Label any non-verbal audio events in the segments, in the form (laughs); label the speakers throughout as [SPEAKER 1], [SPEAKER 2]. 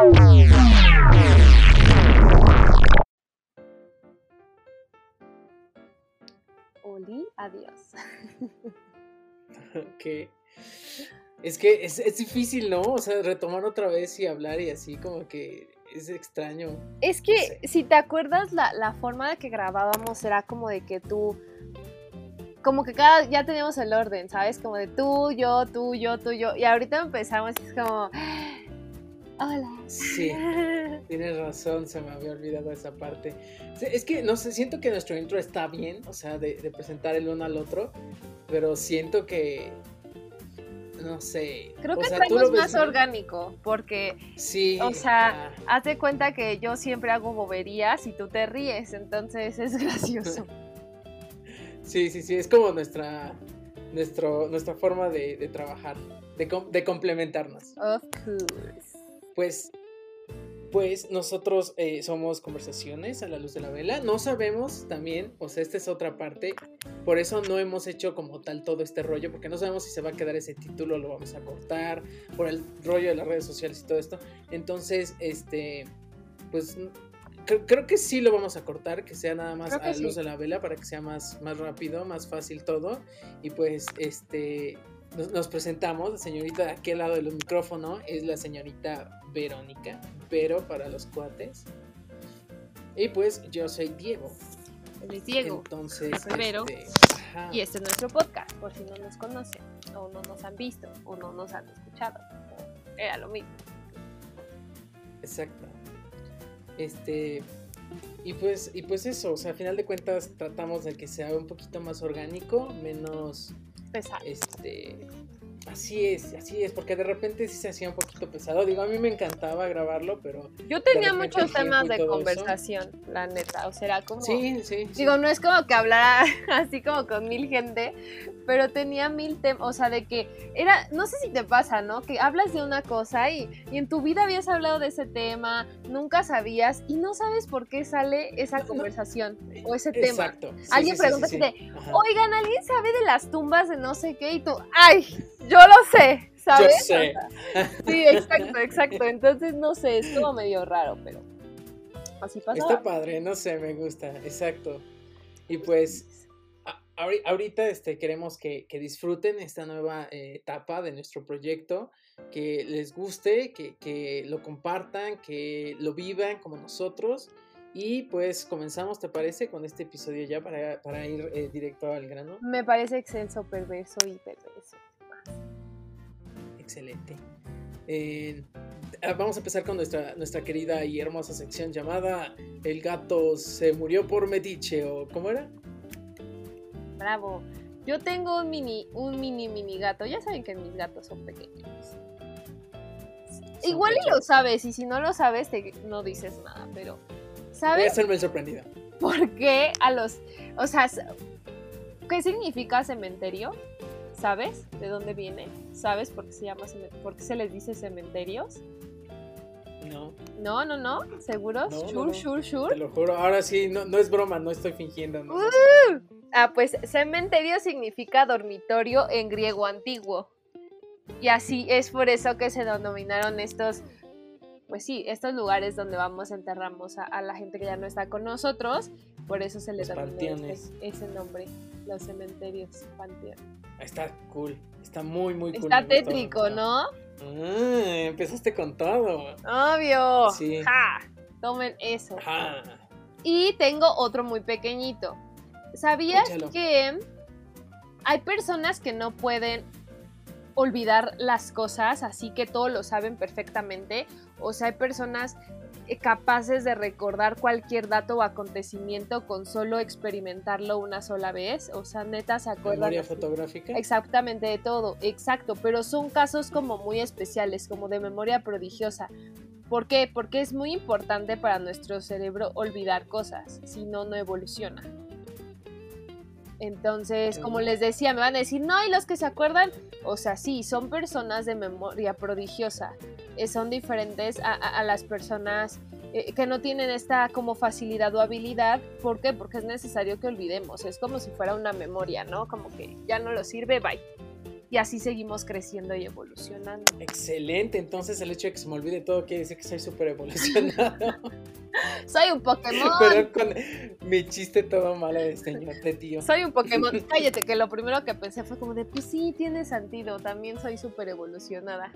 [SPEAKER 1] Oli, adiós.
[SPEAKER 2] Ok. Es que es, es difícil, ¿no? O sea, retomar otra vez y hablar y así como que es extraño.
[SPEAKER 1] Es que si te acuerdas, la, la forma de que grabábamos era como de que tú como que cada ya teníamos el orden, ¿sabes? Como de tú, yo, tú, yo, tú, yo. Y ahorita empezamos y es como, hola.
[SPEAKER 2] Sí, (laughs) tienes razón, se me había olvidado esa parte. Es que, no sé, siento que nuestro intro está bien, o sea, de, de presentar el uno al otro, pero siento que, no sé.
[SPEAKER 1] Creo
[SPEAKER 2] o
[SPEAKER 1] que
[SPEAKER 2] sea,
[SPEAKER 1] traemos más orgánico, porque,
[SPEAKER 2] Sí.
[SPEAKER 1] o sea,
[SPEAKER 2] ajá.
[SPEAKER 1] haz de cuenta que yo siempre hago boberías y tú te ríes, entonces es (laughs) gracioso.
[SPEAKER 2] Sí, sí, sí, es como nuestra, nuestro, nuestra forma de, de trabajar, de, com- de complementarnos.
[SPEAKER 1] of course.
[SPEAKER 2] Pues, pues nosotros eh, somos conversaciones a la luz de la vela. No sabemos también, o sea, esta es otra parte. Por eso no hemos hecho como tal todo este rollo, porque no sabemos si se va a quedar ese título, lo vamos a cortar, por el rollo de las redes sociales y todo esto. Entonces, este, pues creo, que sí lo vamos a cortar, que sea nada más a la luz de la vela para que sea más, más rápido, más fácil todo. Y pues, este, nos, nos presentamos, la señorita de aquel lado del micrófono es la señorita Verónica, Vero para los cuates. Y pues yo soy Diego.
[SPEAKER 1] Él es Diego.
[SPEAKER 2] Entonces,
[SPEAKER 1] Vero.
[SPEAKER 2] este.
[SPEAKER 1] Y este es nuestro podcast, por si no nos conocen, o no nos han visto, o no nos han escuchado. Era lo mismo.
[SPEAKER 2] Exacto. Este. Y pues, y pues eso, o sea, a final de cuentas tratamos de que sea un poquito más orgánico, menos
[SPEAKER 1] Pesado.
[SPEAKER 2] este. Así es, así es, porque de repente sí se hacía un poquito pesado. Digo, a mí me encantaba grabarlo, pero
[SPEAKER 1] Yo tenía muchos temas de
[SPEAKER 2] eso.
[SPEAKER 1] conversación, la neta. O sea, era como.
[SPEAKER 2] sí, sí. sí.
[SPEAKER 1] Digo, no es como que hablara (laughs) así como con mil gente, pero tenía mil temas, o sea, de que era, no sé si te pasa, ¿no? Que hablas de una cosa y, y en tu vida habías hablado de ese tema, nunca sabías y no sabes por qué sale esa
[SPEAKER 2] No.
[SPEAKER 1] conversación o ese tema.
[SPEAKER 2] Exacto. sí,
[SPEAKER 1] Alguien
[SPEAKER 2] sí,
[SPEAKER 1] pregunta
[SPEAKER 2] sí,
[SPEAKER 1] así
[SPEAKER 2] sí.
[SPEAKER 1] de. Oigan, ¿alguien sabe de las tumbas de no sé qué? Y tú, ¡ay! Yo lo sé, ¿sabes?
[SPEAKER 2] Yo sé.
[SPEAKER 1] Sí, exacto, exacto. Entonces, no sé, es como medio raro, pero así pasa.
[SPEAKER 2] Está padre, no sé, me gusta, exacto. Y pues ahorita este, queremos que, que disfruten esta nueva eh, etapa de nuestro proyecto, que les guste, que, que lo compartan, que lo vivan como nosotros. Y pues comenzamos, ¿te parece? Con este episodio ya para, para ir eh, directo al grano.
[SPEAKER 1] Me parece excelso, perverso y perverso.
[SPEAKER 2] Excelente. Eh, ah, vamos a empezar con nuestra, nuestra querida y hermosa sección llamada El gato se murió por metiche o ¿cómo era?
[SPEAKER 1] Bravo. Yo tengo un mini, un mini, mini gato. Ya saben que mis gatos son pequeños.
[SPEAKER 2] Son
[SPEAKER 1] Igual y lo sabes, y si no lo sabes, te, no dices nada, pero
[SPEAKER 2] Voy a
[SPEAKER 1] ¿sabes
[SPEAKER 2] hacerme el sorprendido. (laughs)
[SPEAKER 1] por qué a los... O sea, ¿qué significa cementerio? ¿Sabes de dónde viene? ¿Sabes por qué se llama por qué se les dice cementerios?
[SPEAKER 2] No,
[SPEAKER 1] No, no, no, ¿seguros?
[SPEAKER 2] No,
[SPEAKER 1] sure,
[SPEAKER 2] no.
[SPEAKER 1] sure,
[SPEAKER 2] te
[SPEAKER 1] sure.
[SPEAKER 2] lo juro. Ahora sí, no, es broma, no estoy fingiendo.
[SPEAKER 1] Uh. Ah, pues cementerio significa dormitorio en griego antiguo. Y así es por eso que se denominaron estos, pues sí, estos lugares donde vamos enterramos a, a la gente que ya no está con nosotros. Por eso se
[SPEAKER 2] panteones.
[SPEAKER 1] este- ese nombre, los cementerios panteón.
[SPEAKER 2] Está cool. Está muy, muy cool.
[SPEAKER 1] Está tétrico. ¿no?
[SPEAKER 2] Ah, empezaste con todo.
[SPEAKER 1] Obvio.
[SPEAKER 2] Sí.
[SPEAKER 1] ¡Ja! Tomen eso. Y tengo otro muy pequeñito. ¿Sabías que hay personas que no pueden olvidar las cosas, así que todo lo saben perfectamente? O sea, hay personas eh, capaces de recordar cualquier dato o acontecimiento con solo experimentarlo una sola vez. O sea, neta se acuerdan.
[SPEAKER 2] Memoria fotográfica.
[SPEAKER 1] Exactamente de todo, exacto, pero son casos como muy especiales, como de memoria prodigiosa. ¿Por qué? Porque es muy importante para nuestro cerebro olvidar cosas, si no, no evoluciona. Entonces, como les decía, me van a decir, no, ¿y los que se acuerdan? O sea, sí, son personas de memoria prodigiosa. Eh, son diferentes a, a- a las personas eh, que no tienen esta como facilidad o habilidad. ¿Por qué? Porque es necesario que olvidemos. Es como si fuera una memoria, ¿no? Como que ya no lo sirve, bye. y así seguimos creciendo y evolucionando.
[SPEAKER 2] Excelente, entonces el hecho de que se me olvide todo quiere decir que soy súper evolucionado. (laughs)
[SPEAKER 1] soy un Pokémon.
[SPEAKER 2] Pero con mi chiste todo malo de este tío.
[SPEAKER 1] Soy un Pokémon. Cállate, que lo primero que pensé fue como de, pues sí, tiene sentido, también soy súper evolucionada.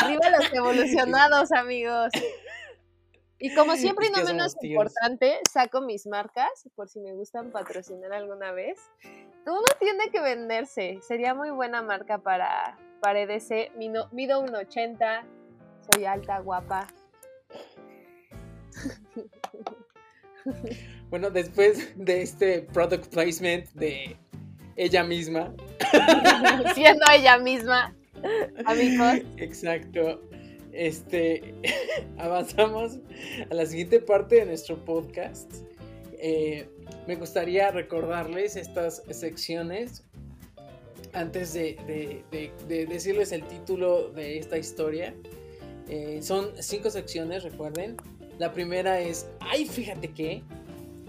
[SPEAKER 1] Arriba los (laughs) evolucionados, amigos. Y como siempre y no menos importante, saco mis marcas por si me gustan patrocinar alguna vez. Todo tiene que venderse. Sería muy buena marca para, para EDC. Mido, un 1,80. Soy alta, guapa. (laughs)
[SPEAKER 2] Bueno, después de este product placement de ella misma. (laughs)
[SPEAKER 1] Siendo ella misma, amigos.
[SPEAKER 2] Exacto. Este, (laughs) avanzamos a la siguiente parte de nuestro podcast. Eh, me gustaría recordarles estas secciones antes de, decirles el título de esta historia. Eh, son cinco secciones, recuerden. La primera es, ay, fíjate que,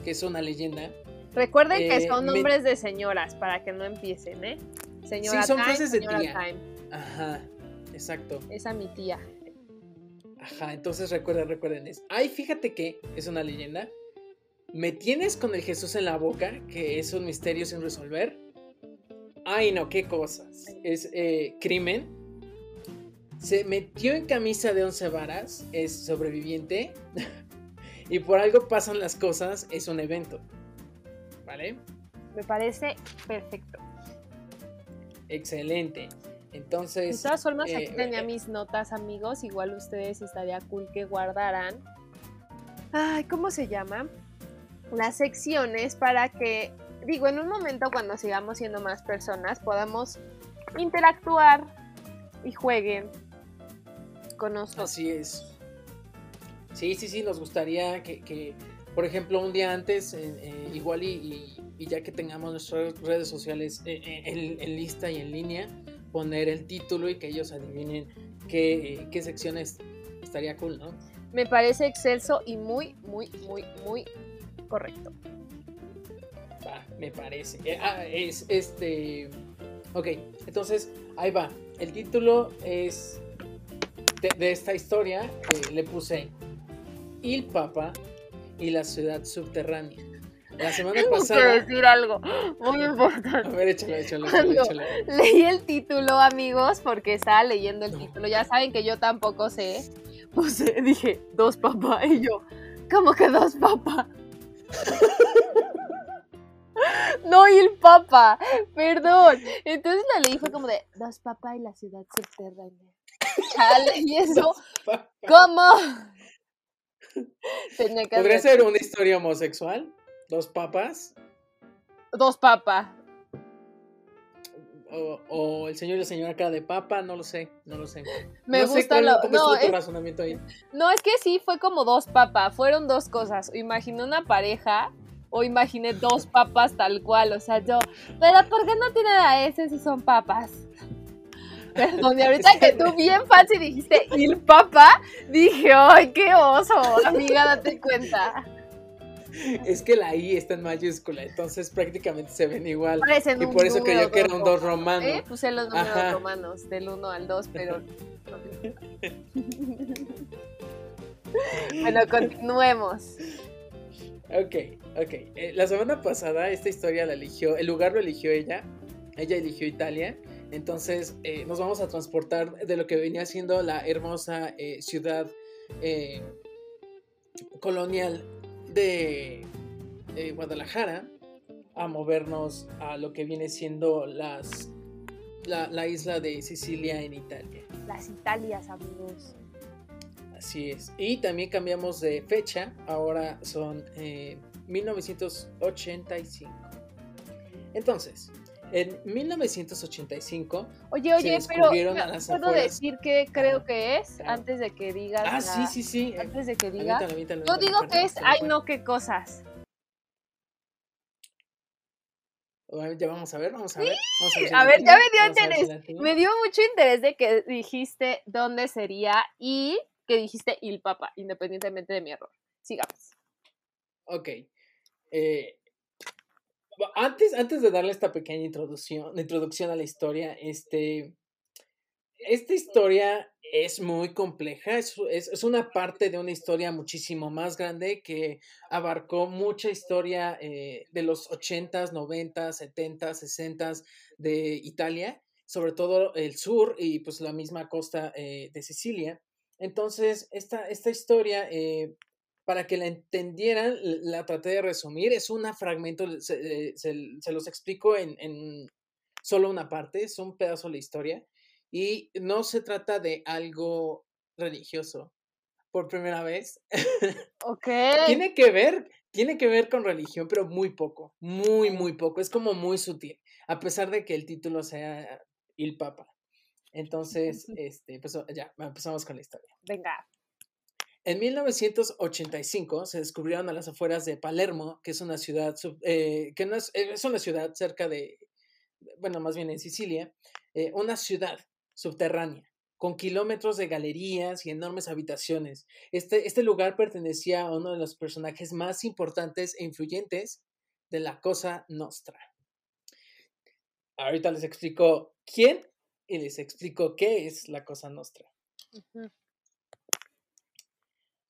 [SPEAKER 2] que es una leyenda.
[SPEAKER 1] Recuerden que eh, son nombres de señoras para que no empiecen, ¿eh?
[SPEAKER 2] Señora sí, son frases de tía. Ajá, exacto.
[SPEAKER 1] Esa mi tía.
[SPEAKER 2] Ajá, entonces recuerden, recuerden, es, ay, fíjate que es una leyenda. Me tienes con el Jesús en la boca, que es un misterio sin resolver. Ay, no, qué cosas. Es eh, crimen. Se metió en camisa de once varas, es sobreviviente. (laughs) y por algo pasan las cosas, es un evento. ¿Vale?
[SPEAKER 1] Me parece perfecto.
[SPEAKER 2] Excelente. Entonces.
[SPEAKER 1] De todas formas, aquí eh, tenía eh, mis notas, amigos. Igual ustedes estaría cool que guardaran. Ay, ¿cómo se llama? Las secciones para que, digo, en un momento cuando sigamos siendo más personas, podamos interactuar y jueguen con nosotros.
[SPEAKER 2] Así es. Sí, sí, sí, nos gustaría que, por ejemplo, un día antes, eh, igual y, ya que tengamos nuestras redes sociales en lista y en línea, poner el título y que ellos adivinen qué, qué secciones estaría cool, ¿no?
[SPEAKER 1] Me parece excelso y muy, muy, muy, muy correcto.
[SPEAKER 2] Me parece. Eh, ah, es este. Ok, entonces ahí va. El título es de, esta historia. le puse Il Papa y la ciudad subterránea. La semana (laughs) pasada.
[SPEAKER 1] Quiero decir algo muy importante.
[SPEAKER 2] A ver, échalo, échalo, échalo,
[SPEAKER 1] Leí el título, amigos, porque estaba leyendo el título. Ya saben que yo tampoco sé. Pues dije, dos papás. (laughs) Y yo, ¿cómo que dos papás? (laughs) no, y el papa, perdón. Entonces la leí fue como de dos papás y la ciudad subterránea. Chale, (laughs) y eso, (laughs) ¿cómo?
[SPEAKER 2] ¿Podría ser una historia homosexual? ¿Dos papas?
[SPEAKER 1] Dos papas.
[SPEAKER 2] O, el señor y la señora cara de papa, no lo sé, no lo sé.
[SPEAKER 1] Me gusta lo...
[SPEAKER 2] no, es... razonamiento ahí?
[SPEAKER 1] No, es que sí, fue como dos papas, fueron dos cosas. O imaginé una pareja o imaginé dos papas tal cual, o sea, yo, pero ¿por qué no tienen a ese si son papas? Perdón, y ahorita que tú bien fácil dijiste il papa, dije, ¡ay, qué oso! Amiga, date cuenta.
[SPEAKER 2] Es que la I está en mayúscula, entonces prácticamente se ven igual. y por eso creyó que era un 2 romano.
[SPEAKER 1] ¿Eh? Puse los números romanos, del 1 al 2, pero. (laughs) bueno, continuemos.
[SPEAKER 2] Ok, ok. Eh, la semana pasada esta historia la eligió, el lugar lo eligió ella. Ella eligió Italia. Entonces eh, nos vamos a transportar de lo que venía siendo la hermosa eh, ciudad colonial de Guadalajara a movernos a lo que viene siendo las, la, isla de Sicilia en Italia.
[SPEAKER 1] Las Italias, amigos.
[SPEAKER 2] Así es. Y también cambiamos de fecha. Ahora son 1985. Eh, Entonces, en 1985.
[SPEAKER 1] Oye, oye, pero ¿puedo decir qué creo que es antes de que digas?
[SPEAKER 2] Ah, sí, sí, sí.
[SPEAKER 1] Antes de que digas. Yo digo que es, ay, no, qué cosas.
[SPEAKER 2] Ya vamos a ver, vamos a ver.
[SPEAKER 1] a, ver, ya me dio interés. Me dio mucho interés de que dijiste dónde sería y que dijiste il papa, independientemente de mi error. Sigamos.
[SPEAKER 2] Ok. Eh, Antes, antes de darle esta pequeña introducción, introducción a la historia, este, esta historia es muy compleja, es, es, una parte de una historia muchísimo más grande que abarcó mucha historia eh, de los 80s, 90s, 70s, 60s de Italia, sobre todo el sur y pues la misma costa eh, de Sicilia. Entonces, esta, esta historia, eh, para que la entendieran, la traté de resumir, es un fragmento, se, se, los explico en, en solo una parte, es un pedazo de la historia. Y no se trata de algo religioso. Por primera vez. (laughs)
[SPEAKER 1] Ok.
[SPEAKER 2] tiene que ver, tiene que ver con religión, pero muy poco. Muy, muy poco. Es como muy sutil. A pesar de que el título sea El Papa. Entonces, (laughs) este, pues ya, empezamos con la historia.
[SPEAKER 1] Venga.
[SPEAKER 2] En 1985 se descubrieron a las afueras de Palermo, que es una ciudad, eh, que no es, es, una ciudad cerca de, bueno, más bien en Sicilia, eh, una ciudad subterránea, con kilómetros de galerías y enormes habitaciones. Este, este lugar pertenecía a uno de los personajes más importantes e influyentes de la Cosa Nostra. Ahorita les explico quién y les explico qué es la Cosa Nostra.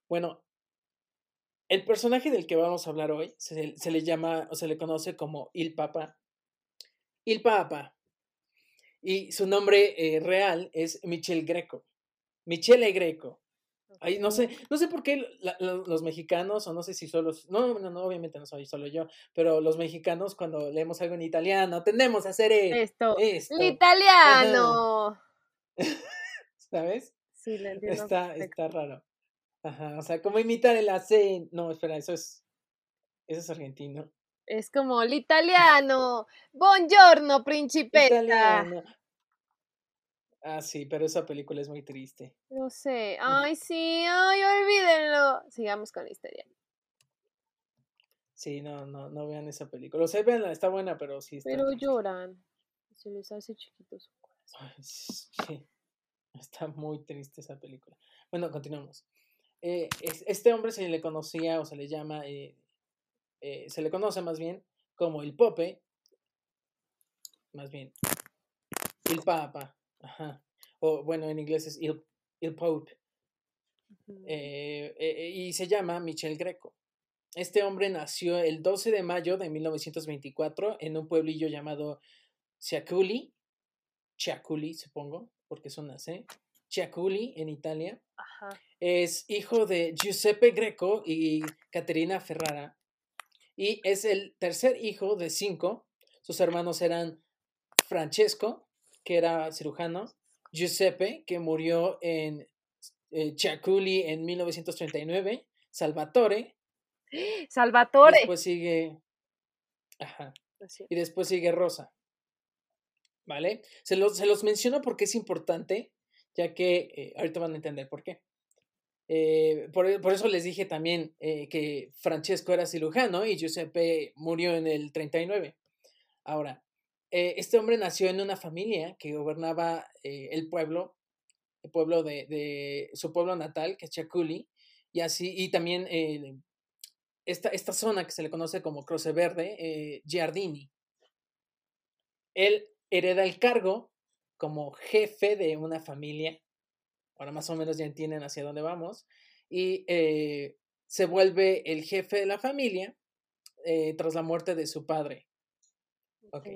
[SPEAKER 2] Bueno, el personaje del que vamos a hablar hoy se, se, le llama o se le conoce como Il Papa. Il Papa y su nombre eh, real es Michelle Greco. Michele Greco. Ahí no sé, no sé por qué los mexicanos, o no sé si solo, no, no, no, obviamente no soy solo yo, pero los mexicanos cuando leemos algo en italiano tendemos a hacer
[SPEAKER 1] esto. esto. italiano. (laughs)
[SPEAKER 2] ¿Sabes?
[SPEAKER 1] Sí, lo entiendo.
[SPEAKER 2] Está, está raro. Ajá, o sea, como imitar el acento. No, espera, eso es, eso es argentino.
[SPEAKER 1] Es como el italiano. Buongiorno, principessa.
[SPEAKER 2] Ah, sí, pero esa película es muy triste.
[SPEAKER 1] No sé. Ay, sí, ay, olvídenlo. Sigamos con la historia.
[SPEAKER 2] Sí, no, no, no vean esa película. O sea, veanla, está buena, pero sí está.
[SPEAKER 1] Pero lloran. Se les hace chiquito su
[SPEAKER 2] corazón. sí. (laughs) Está muy triste esa película. Bueno, continuamos. Eh, este hombre se le conocía o se le llama eh, eh, se le conoce más bien como el Pope, más bien el Papa, o bueno, en inglés es el, el Pope, y se llama Michel Greco. Este hombre nació el 12 de mayo de 1924 en un pueblillo llamado Ciaculi, Ciaculi supongo, porque es una C, Ciaculi en Italia. Es hijo de Giuseppe Greco y Caterina Ferrara, y es el tercer hijo de cinco. Sus hermanos eran Francesco, que era cirujano, Giuseppe, que murió en eh, Chiaculi en 1939, Salvatore.
[SPEAKER 1] Salvatore.
[SPEAKER 2] Después sigue. Ajá. Y después sigue Rosa. ¿Vale? Se los, se los menciono porque es importante, ya que eh, ahorita van a entender por qué. Eh, por, eso les dije también eh, que Francesco era cirujano y Giuseppe murió en el 39. Ahora, este hombre nació en una familia que gobernaba el pueblo, el pueblo de, su pueblo natal, que es Chaculi, y así, y también esta, esta zona que se le conoce como Croce Verde, Giardini. Él hereda el cargo como jefe de una familia ahora más o menos ya entienden hacia dónde vamos, y eh, se vuelve el jefe de la familia eh, tras la muerte de su padre. Ok.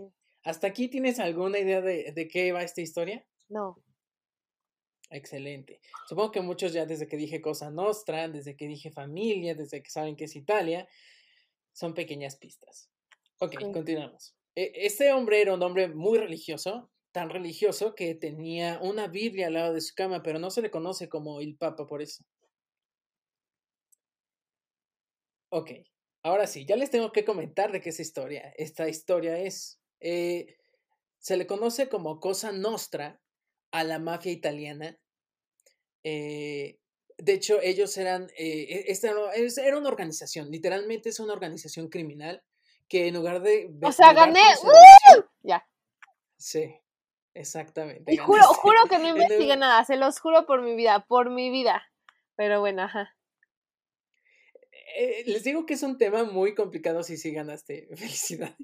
[SPEAKER 2] ¿Hasta aquí tienes alguna idea de, de qué va esta historia?
[SPEAKER 1] No.
[SPEAKER 2] Excelente. Supongo que muchos ya desde que dije Cosa Nostra, desde que dije familia, desde que saben que es Italia, son pequeñas pistas. Ok, continuamos. Este hombre era un hombre muy religioso, tan religioso que tenía una Biblia al lado de su cama, pero no se le conoce como el Papa por eso. Ok, ahora sí, ya les tengo que comentar de qué es historia. Esta historia es, eh, se le conoce como Cosa Nostra a la mafia italiana. Eh, de hecho, ellos eran, eh, e, esta era una organización, literalmente es una organización criminal que en lugar de...
[SPEAKER 1] O sea, gané... ¡Uh! Ya.
[SPEAKER 2] Sí. Exactamente.
[SPEAKER 1] Y juro, juro que no investigué nada, se los juro por mi vida, por mi vida. Pero bueno, ajá.
[SPEAKER 2] eh, les digo que es un tema muy complicado si sí ganaste. (laughs) Felicidades.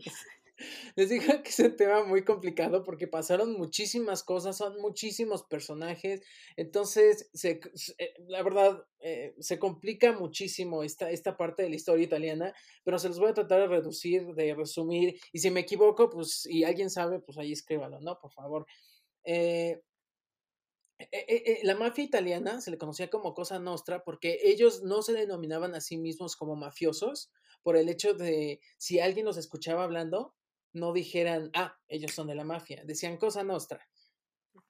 [SPEAKER 2] (laughs) Les digo que es un tema muy complicado porque pasaron muchísimas cosas, son muchísimos personajes, entonces se, eh, la verdad eh, se complica muchísimo esta, esta parte de la historia italiana, pero se los voy a tratar de reducir, de resumir, y si me equivoco, pues, y alguien sabe, pues ahí escríbalo, ¿no? Por favor. Eh, la mafia italiana se le conocía como Cosa Nostra porque ellos no se denominaban a sí mismos como mafiosos por el hecho de si alguien los escuchaba hablando, no dijeran, ah, ellos son de la mafia, decían cosa nuestra.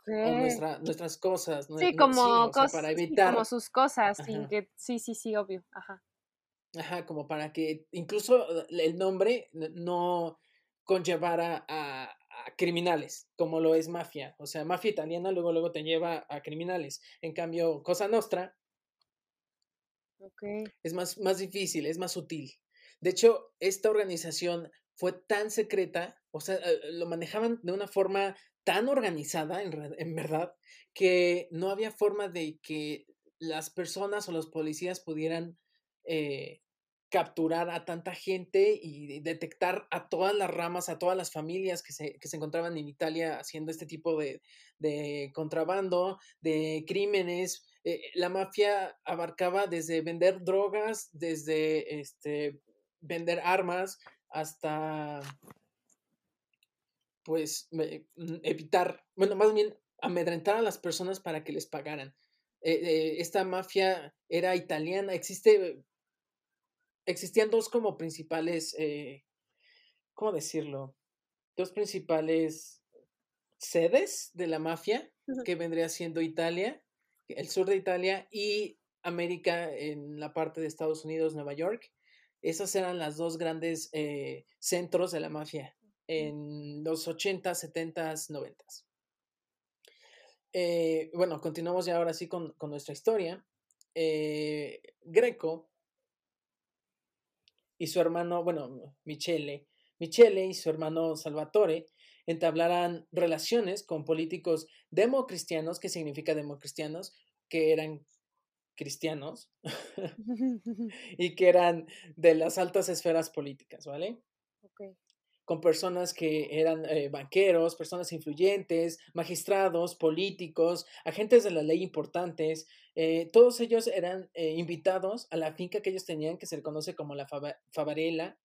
[SPEAKER 2] O nuestra, nuestras cosas.
[SPEAKER 1] Sí, como, para evitar... como sus cosas, sin que, sí, sí, sí, obvio, ajá.
[SPEAKER 2] Ajá, como para que incluso el nombre no conllevara a, a, criminales, como lo es mafia. O sea, mafia italiana luego, luego te lleva a criminales. En cambio, Cosa Nostra
[SPEAKER 1] okay.
[SPEAKER 2] es más, más difícil, es más sutil. De hecho, esta organización fue tan secreta, o sea, eh, lo manejaban de una forma tan organizada, en, verdad, que no había forma de que las personas o los policías pudieran eh, capturar a tanta gente y detectar a todas las ramas, a todas las familias que se, que se encontraban en Italia haciendo este tipo de, de contrabando, de crímenes. Eh, la mafia abarcaba desde vender drogas, desde este, vender armas, hasta pues mm, evitar, bueno, más bien amedrentar a las personas para que les pagaran. Eh, eh, esta mafia era italiana, existe, existían dos como principales, eh, ¿cómo decirlo? Dos principales sedes de la mafia, que vendría siendo Italia, el sur de Italia y América en la parte de Estados Unidos, Nueva York. Esos eran las dos grandes eh, centros de la mafia en los 80, 70, 90. bueno, continuamos ya ahora sí con, nuestra historia. Eh, Greco y su hermano, bueno, Michele, Michele y su hermano Salvatore entablaran relaciones con políticos democristianos, ¿qué significa democristianos? Que eran cristianos (laughs) (laughs) y que eran de las altas esferas políticas, ¿vale? Con personas que eran eh, banqueros, personas influyentes, magistrados, políticos, agentes de la ley importantes. Eh, todos ellos eran eh, invitados a la finca que ellos tenían, que se le conoce como la Favarela.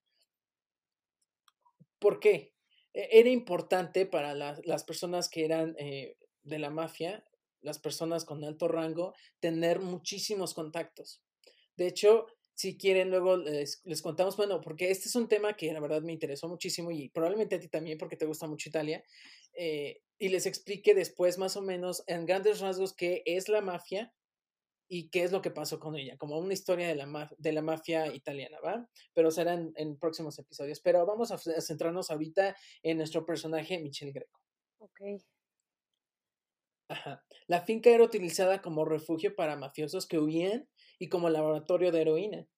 [SPEAKER 2] ¿Por qué? E-, era importante para las personas que eran de la mafia las personas con alto rango, tener muchísimos contactos. De hecho, si quieren, luego les, contamos, bueno, porque este es un tema que la verdad me interesó muchísimo y probablemente a ti también porque te gusta mucho Italia, eh, y les explique después más o menos en grandes rasgos qué es la mafia y qué es lo que pasó con ella, como una historia de la, de la mafia italiana, ¿va? Pero serán en, en próximos episodios. Pero vamos a, a centrarnos ahorita en nuestro personaje, Michel Greco.
[SPEAKER 1] Ok.
[SPEAKER 2] La finca era utilizada como refugio para mafiosos que huían y como laboratorio de heroína.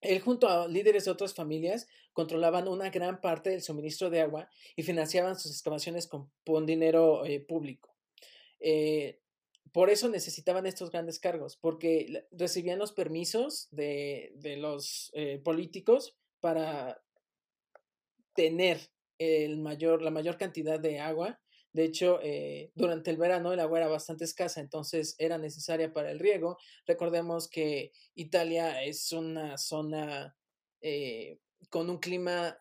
[SPEAKER 2] Él junto a líderes de otras familias controlaban una gran parte del suministro de agua y financiaban sus excavaciones con, dinero eh, público. Eh, por eso necesitaban estos grandes cargos, porque recibían los permisos de, los eh, políticos para tener el mayor, la mayor cantidad de agua de hecho, eh, durante el verano el agua era bastante escasa, entonces era necesaria para el riego. Recordemos que Italia es una zona eh, con un clima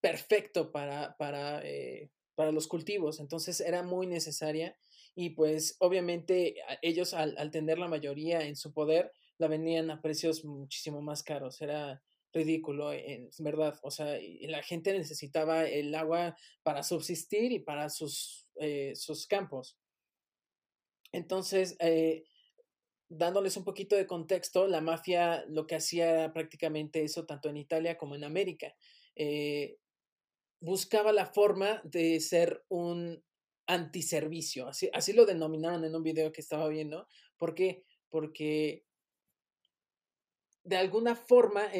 [SPEAKER 2] perfecto para, para, eh, para, los cultivos, entonces era muy necesaria y pues obviamente ellos al, al tener la mayoría en su poder la vendían a precios muchísimo más caros. Era ridículo, en verdad. O sea, la gente necesitaba el agua para subsistir y para sus, eh, sus campos. Entonces, eh, dándoles un poquito de contexto, la mafia lo que hacía era prácticamente eso tanto en Italia como en América. Eh, buscaba la forma de ser un antiservicio, así, así lo denominaron en un video que estaba viendo. ¿Por qué? Porque de alguna forma,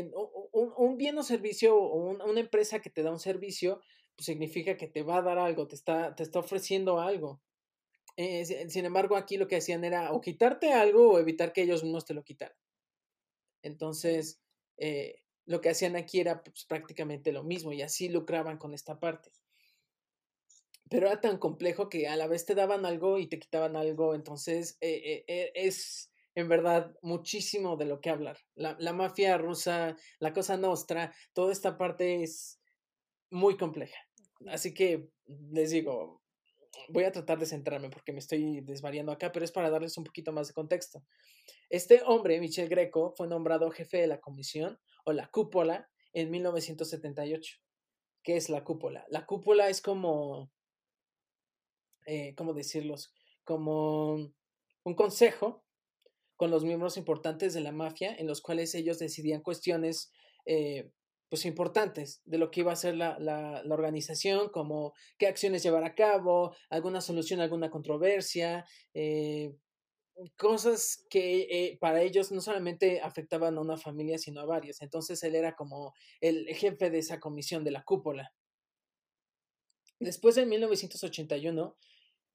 [SPEAKER 2] un, bien o servicio o una empresa que te da un servicio, pues significa que te va a dar algo, te está, te está ofreciendo algo. Eh, sin embargo, aquí lo que hacían era o quitarte algo o evitar que ellos mismos te lo quitaran. Entonces, eh, lo que hacían aquí era pues, prácticamente lo mismo y así lucraban con esta parte. Pero era tan complejo que a la vez te daban algo y te quitaban algo, entonces eh, es en verdad muchísimo de lo que hablar. La, la mafia rusa, la cosa nostra, toda esta parte es muy compleja. Así que les digo, voy a tratar de centrarme porque me estoy desvariando acá, pero es para darles un poquito más de contexto. Este hombre, Michel Greco, fue nombrado jefe de la comisión o la cúpula en 1978. ¿Qué es la cúpula? La cúpula es como, eh, ¿cómo decirlos? Como un consejo con los miembros importantes de la mafia en los cuales ellos decidían cuestiones eh, pues importantes de lo que iba a ser la, la, organización, como qué acciones llevar a cabo, alguna solución alguna controversia, eh, cosas que eh, para ellos no solamente afectaban a una familia, sino a varias. Entonces él era como el jefe de esa comisión de la cúpula. Después de 1981,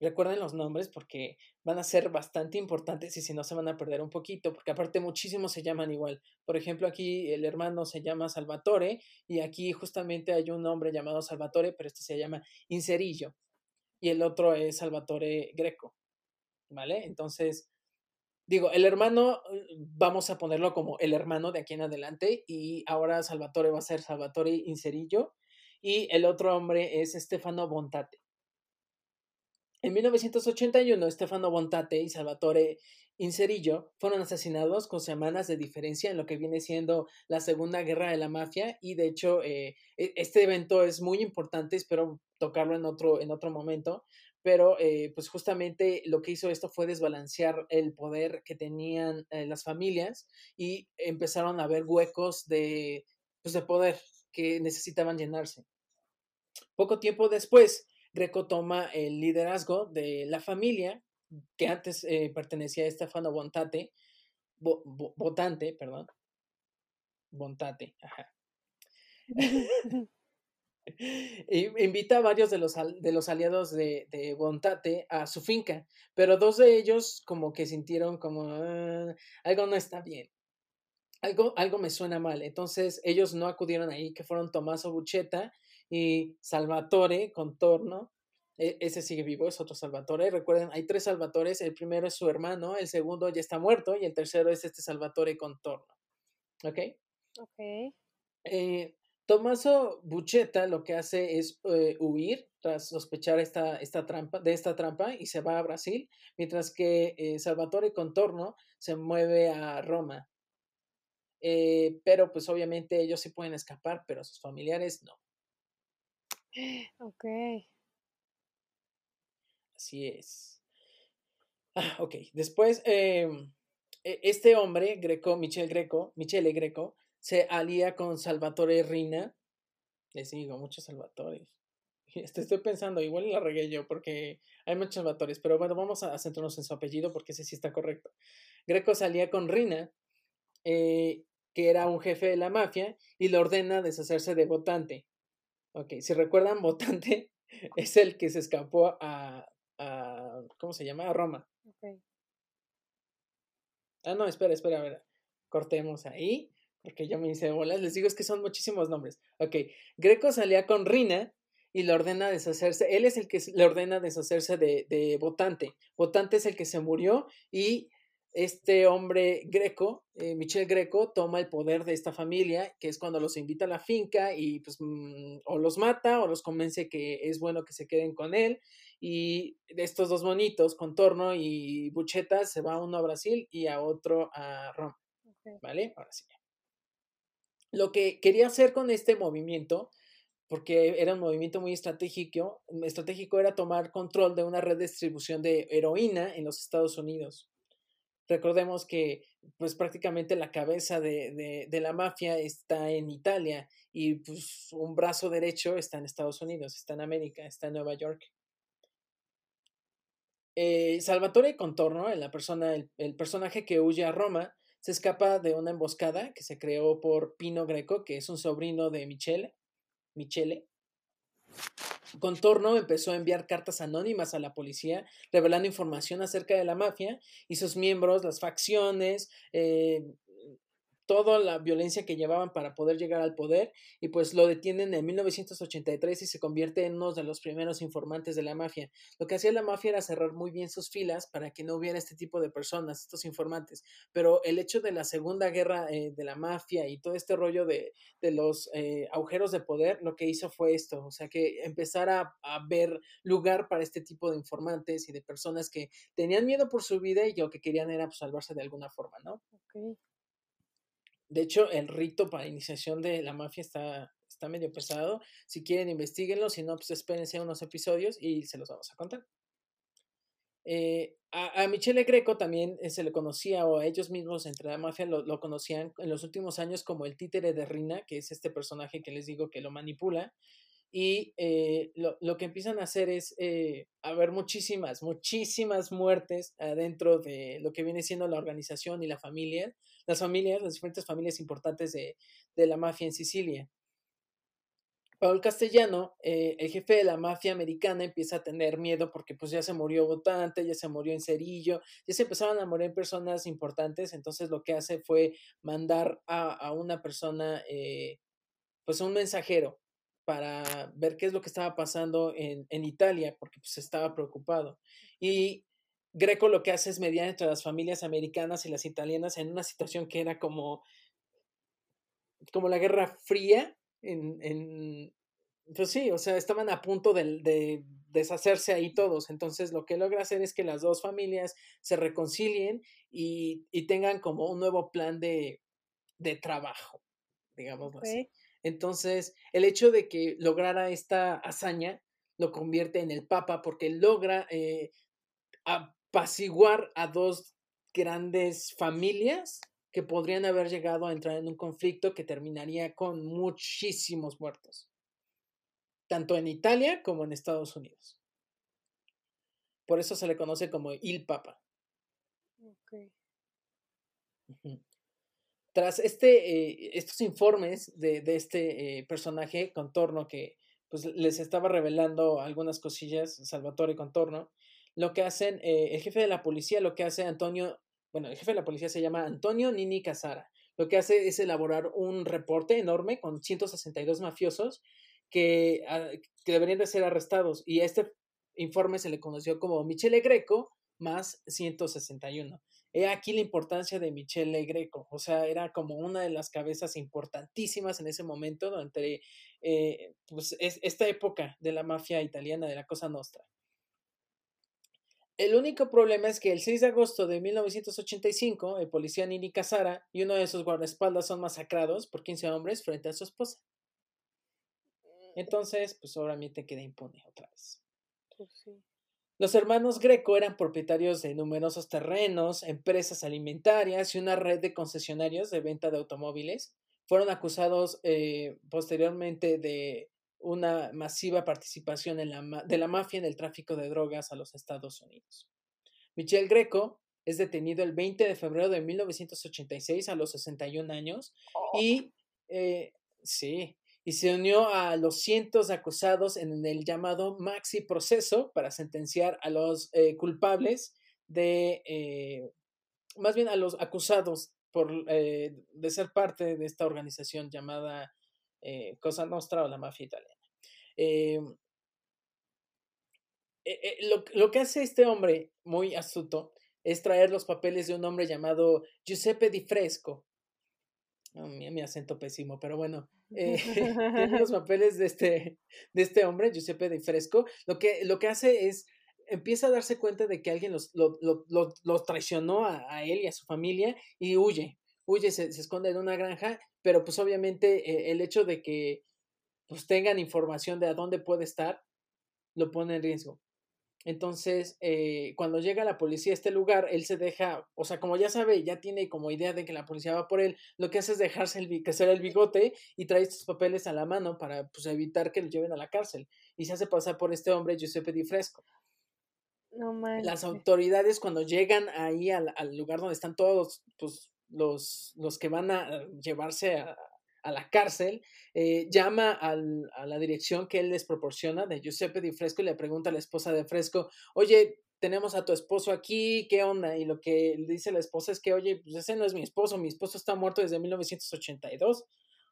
[SPEAKER 2] recuerden los nombres porque van a ser bastante importantes y si no se van a perder un poquito, porque aparte muchísimos se llaman igual. Por ejemplo, aquí el hermano se llama Salvatore y aquí justamente hay un hombre llamado Salvatore, pero este se llama Incerillo y el otro es Salvatore Greco. ¿Vale? Entonces, digo, el hermano, vamos a ponerlo como el hermano de aquí en adelante y ahora Salvatore va a ser Salvatore Incerillo y el otro hombre es Stefano Bontate. En 1981, Stefano Bontate y Salvatore Incerillo fueron asesinados con semanas de diferencia en lo que viene siendo la Segunda Guerra de la Mafia y de hecho eh, e, este evento es muy importante, espero tocarlo en otro, en otro momento, pero eh, pues justamente lo que hizo esto fue desbalancear el poder que tenían eh, las familias y empezaron a haber huecos de, pues, de poder que necesitaban llenarse. Poco tiempo después, Greco toma el liderazgo de la familia que antes eh, pertenecía a Estefano Bontate, Botante, perdón. Bontate, ajá. (laughs) Invita a varios de los, de los aliados de, de, Bontate a su finca, pero dos de ellos como que sintieron como ah, algo no está bien, algo, algo me suena mal. Entonces ellos no acudieron ahí, que fueron Tommaso Bucheta y Salvatore Contorno. E, ese sigue vivo, es otro Salvatore. Recuerden, hay tres Salvatores. El primero es su hermano, el segundo ya está muerto y el tercero es este Salvatore Contorno. ¿Ok?
[SPEAKER 1] Ok.
[SPEAKER 2] Eh, Tommaso Bucheta lo que hace es eh, huir tras sospechar esta, esta trampa, de esta trampa y se va a Brasil, mientras que eh, Salvatore Contorno se mueve a Roma. Eh, pero pues obviamente ellos sí pueden escapar, pero sus familiares no.
[SPEAKER 1] Ok.
[SPEAKER 2] Así es. Ah, ok, después em, e, este hombre, Greco, Michel Greco, Michele Greco, se alía con Salvatore Rina. Les digo, muchos Salvatores. (laughs) Estoy pensando, igual la regué yo porque hay muchos Salvatores, pero bueno, vamos a centrarnos en su apellido porque ese sí está correcto. Greco salía con Rina, eh, que era un jefe de la mafia, y le ordena deshacerse de Votante. Ok, si recuerdan, Votante (laughs) es el que se escapó a, a ¿cómo se llama? A Roma. Ah, no, espera, espera, a ver. Cortemos ahí, porque yo me hice bolas. Les digo, es que son muchísimos nombres. Ok, Greco salía con Rina y le ordena deshacerse. Él es el que le ordena deshacerse de, de Votante. Votante es el que se murió y este hombre greco, eh, Michel Greco, toma el poder de esta familia, que es cuando los invita a la finca y pues mm, o los mata o los convence que es bueno que se queden con él. Y de estos dos monitos, Contorno y Bucheta, se va uno a Brasil y a otro a Roma. ¿Vale? Ahora sí. Lo que quería hacer con este movimiento, porque era un movimiento muy estratégico, estratégico era tomar control de una red de distribución de heroína en los Estados Unidos. Recordemos que pues prácticamente la cabeza de, de, la mafia está en Italia y pues un brazo derecho está en Estados Unidos, está en América, está en Nueva York. Eh, Salvatore Contorno, la persona, el, personaje que huye a Roma, se escapa de una emboscada que se creó por Pino Greco, que es un sobrino de Michele, Michele Contorno empezó a enviar cartas anónimas a la policía, revelando información acerca de la mafia y sus miembros, las facciones, eh, toda la violencia que llevaban para poder llegar al poder y pues lo detienen en 1983 y se convierte en uno de los primeros informantes de la mafia. Lo que hacía la mafia era cerrar muy bien sus filas para que no hubiera este tipo de personas, estos informantes, pero el hecho de la segunda guerra eh, de la mafia y todo este rollo de, de los eh, agujeros de poder, lo que hizo fue esto, o sea que empezar a, ver lugar para este tipo de informantes y de personas que tenían miedo por su vida y lo que querían era pues, salvarse de alguna forma, ¿no?
[SPEAKER 1] Ok.
[SPEAKER 2] De hecho, el rito para iniciación de la mafia está, está medio pesado. Si quieren, investiguenlo. Si no, pues espérense unos episodios y se los vamos a contar. Eh, a, a, Michele Greco también eh, se le conocía, o a ellos mismos entre la mafia lo, conocían en los últimos años como el títere de Rina, que es este personaje que les digo que lo manipula. Y eh, lo, lo, que empiezan a hacer es haber muchísimas, muchísimas muertes adentro de lo que viene siendo la organización y la familia, las familias, las diferentes familias importantes de, de la mafia en Sicilia. Paul Castellano, eh, el jefe de la mafia americana, empieza a tener miedo porque pues ya se murió Votante, ya se murió en Cerillo, ya se empezaron a morir personas importantes, entonces lo que hace fue mandar a, a una persona, eh, pues un mensajero para ver qué es lo que estaba pasando en, en Italia, porque pues estaba preocupado. Y Greco lo que hace es mediar entre las familias americanas y las italianas en una situación que era como, como la Guerra Fría, en, en, pues sí, o sea, estaban a punto de, de, deshacerse ahí todos. Entonces, lo que logra hacer es que las dos familias se reconcilien y, y tengan como un nuevo plan de, de trabajo, digámoslo okay. así. Entonces, el hecho de que lograra esta hazaña lo convierte en el Papa porque logra eh, apaciguar a dos grandes familias que podrían haber llegado a entrar en un conflicto que terminaría con muchísimos muertos, tanto en Italia como en Estados Unidos. Por eso se le conoce como Il Papa.
[SPEAKER 1] Okay.
[SPEAKER 2] Uh -huh. Tras este, eh, estos informes de, de este eh, personaje, Contorno, que pues, les estaba revelando algunas cosillas, Salvatore Contorno, lo que hacen, eh, el jefe de la policía, lo que hace Antonio bueno, el jefe de la policía se llama Antonio Nini Casara. Lo que hace es elaborar un reporte enorme con 162 mafiosos que, uh, que deberían de ser arrestados. Y a este informe se le conoció como Michele Greco más 161. He aquí la importancia de Michele Greco. O sea, era como una de las cabezas importantísimas en ese momento durante eh, pues, es, esta época de la mafia italiana, de la Cosa Nostra. El único problema es que el 6 de agosto de 1985, el policía Nini Casara y uno de sus guardaespaldas son masacrados por 15 hombres frente a su esposa. Entonces, pues obviamente queda impune otra vez.
[SPEAKER 1] Pues sí.
[SPEAKER 2] Los hermanos Greco eran propietarios de numerosos terrenos, empresas alimentarias y una red de concesionarios de venta de automóviles. Fueron acusados eh, posteriormente de una masiva participación en la, de la mafia en el tráfico de drogas a los Estados Unidos. Michel Greco es detenido el 20 de febrero de 1986 a los 61 años oh. y eh, sí, y se unió a los cientos de acusados en el llamado maxi proceso para sentenciar a los eh, culpables de, eh, más bien a los acusados por, eh, de ser parte de esta organización llamada Cosa Nostra o la mafia italiana. Eh, eh, lo, lo, que hace este hombre muy astuto es traer los papeles de un hombre llamado Giuseppe Di Fresco. Mi, acento pésimo, pero bueno, eh, (laughs) los papeles de este, de este hombre, Giuseppe Di Fresco. Lo que, lo que hace es empieza a darse cuenta de que alguien los, lo, traicionó a, él y a su familia y huye, huye, se, esconde en una granja, pero pues obviamente eh, el hecho de que pues tengan información de a dónde puede estar, lo pone en riesgo. Entonces, eh, cuando llega la policía a este lugar, él se deja, o sea, como ya sabe, ya tiene como idea de que la policía va por él, lo que hace es dejarse el, crecer el bigote y trae estos papeles a la mano para pues, evitar que lo lleven a la cárcel. Y se hace pasar por este hombre, Giuseppe Di Fresco.
[SPEAKER 1] No
[SPEAKER 2] Las autoridades cuando llegan ahí al, al lugar donde están todos pues, los, los que van a llevarse a, a la cárcel, eh, llama a la dirección que él les proporciona de Giuseppe Di Fresco y le pregunta a la esposa de Fresco, oye, tenemos a tu esposo aquí, ¿qué onda? Y lo que dice la esposa es que, oye, pues ese no es mi esposo, mi esposo está muerto desde 1982. O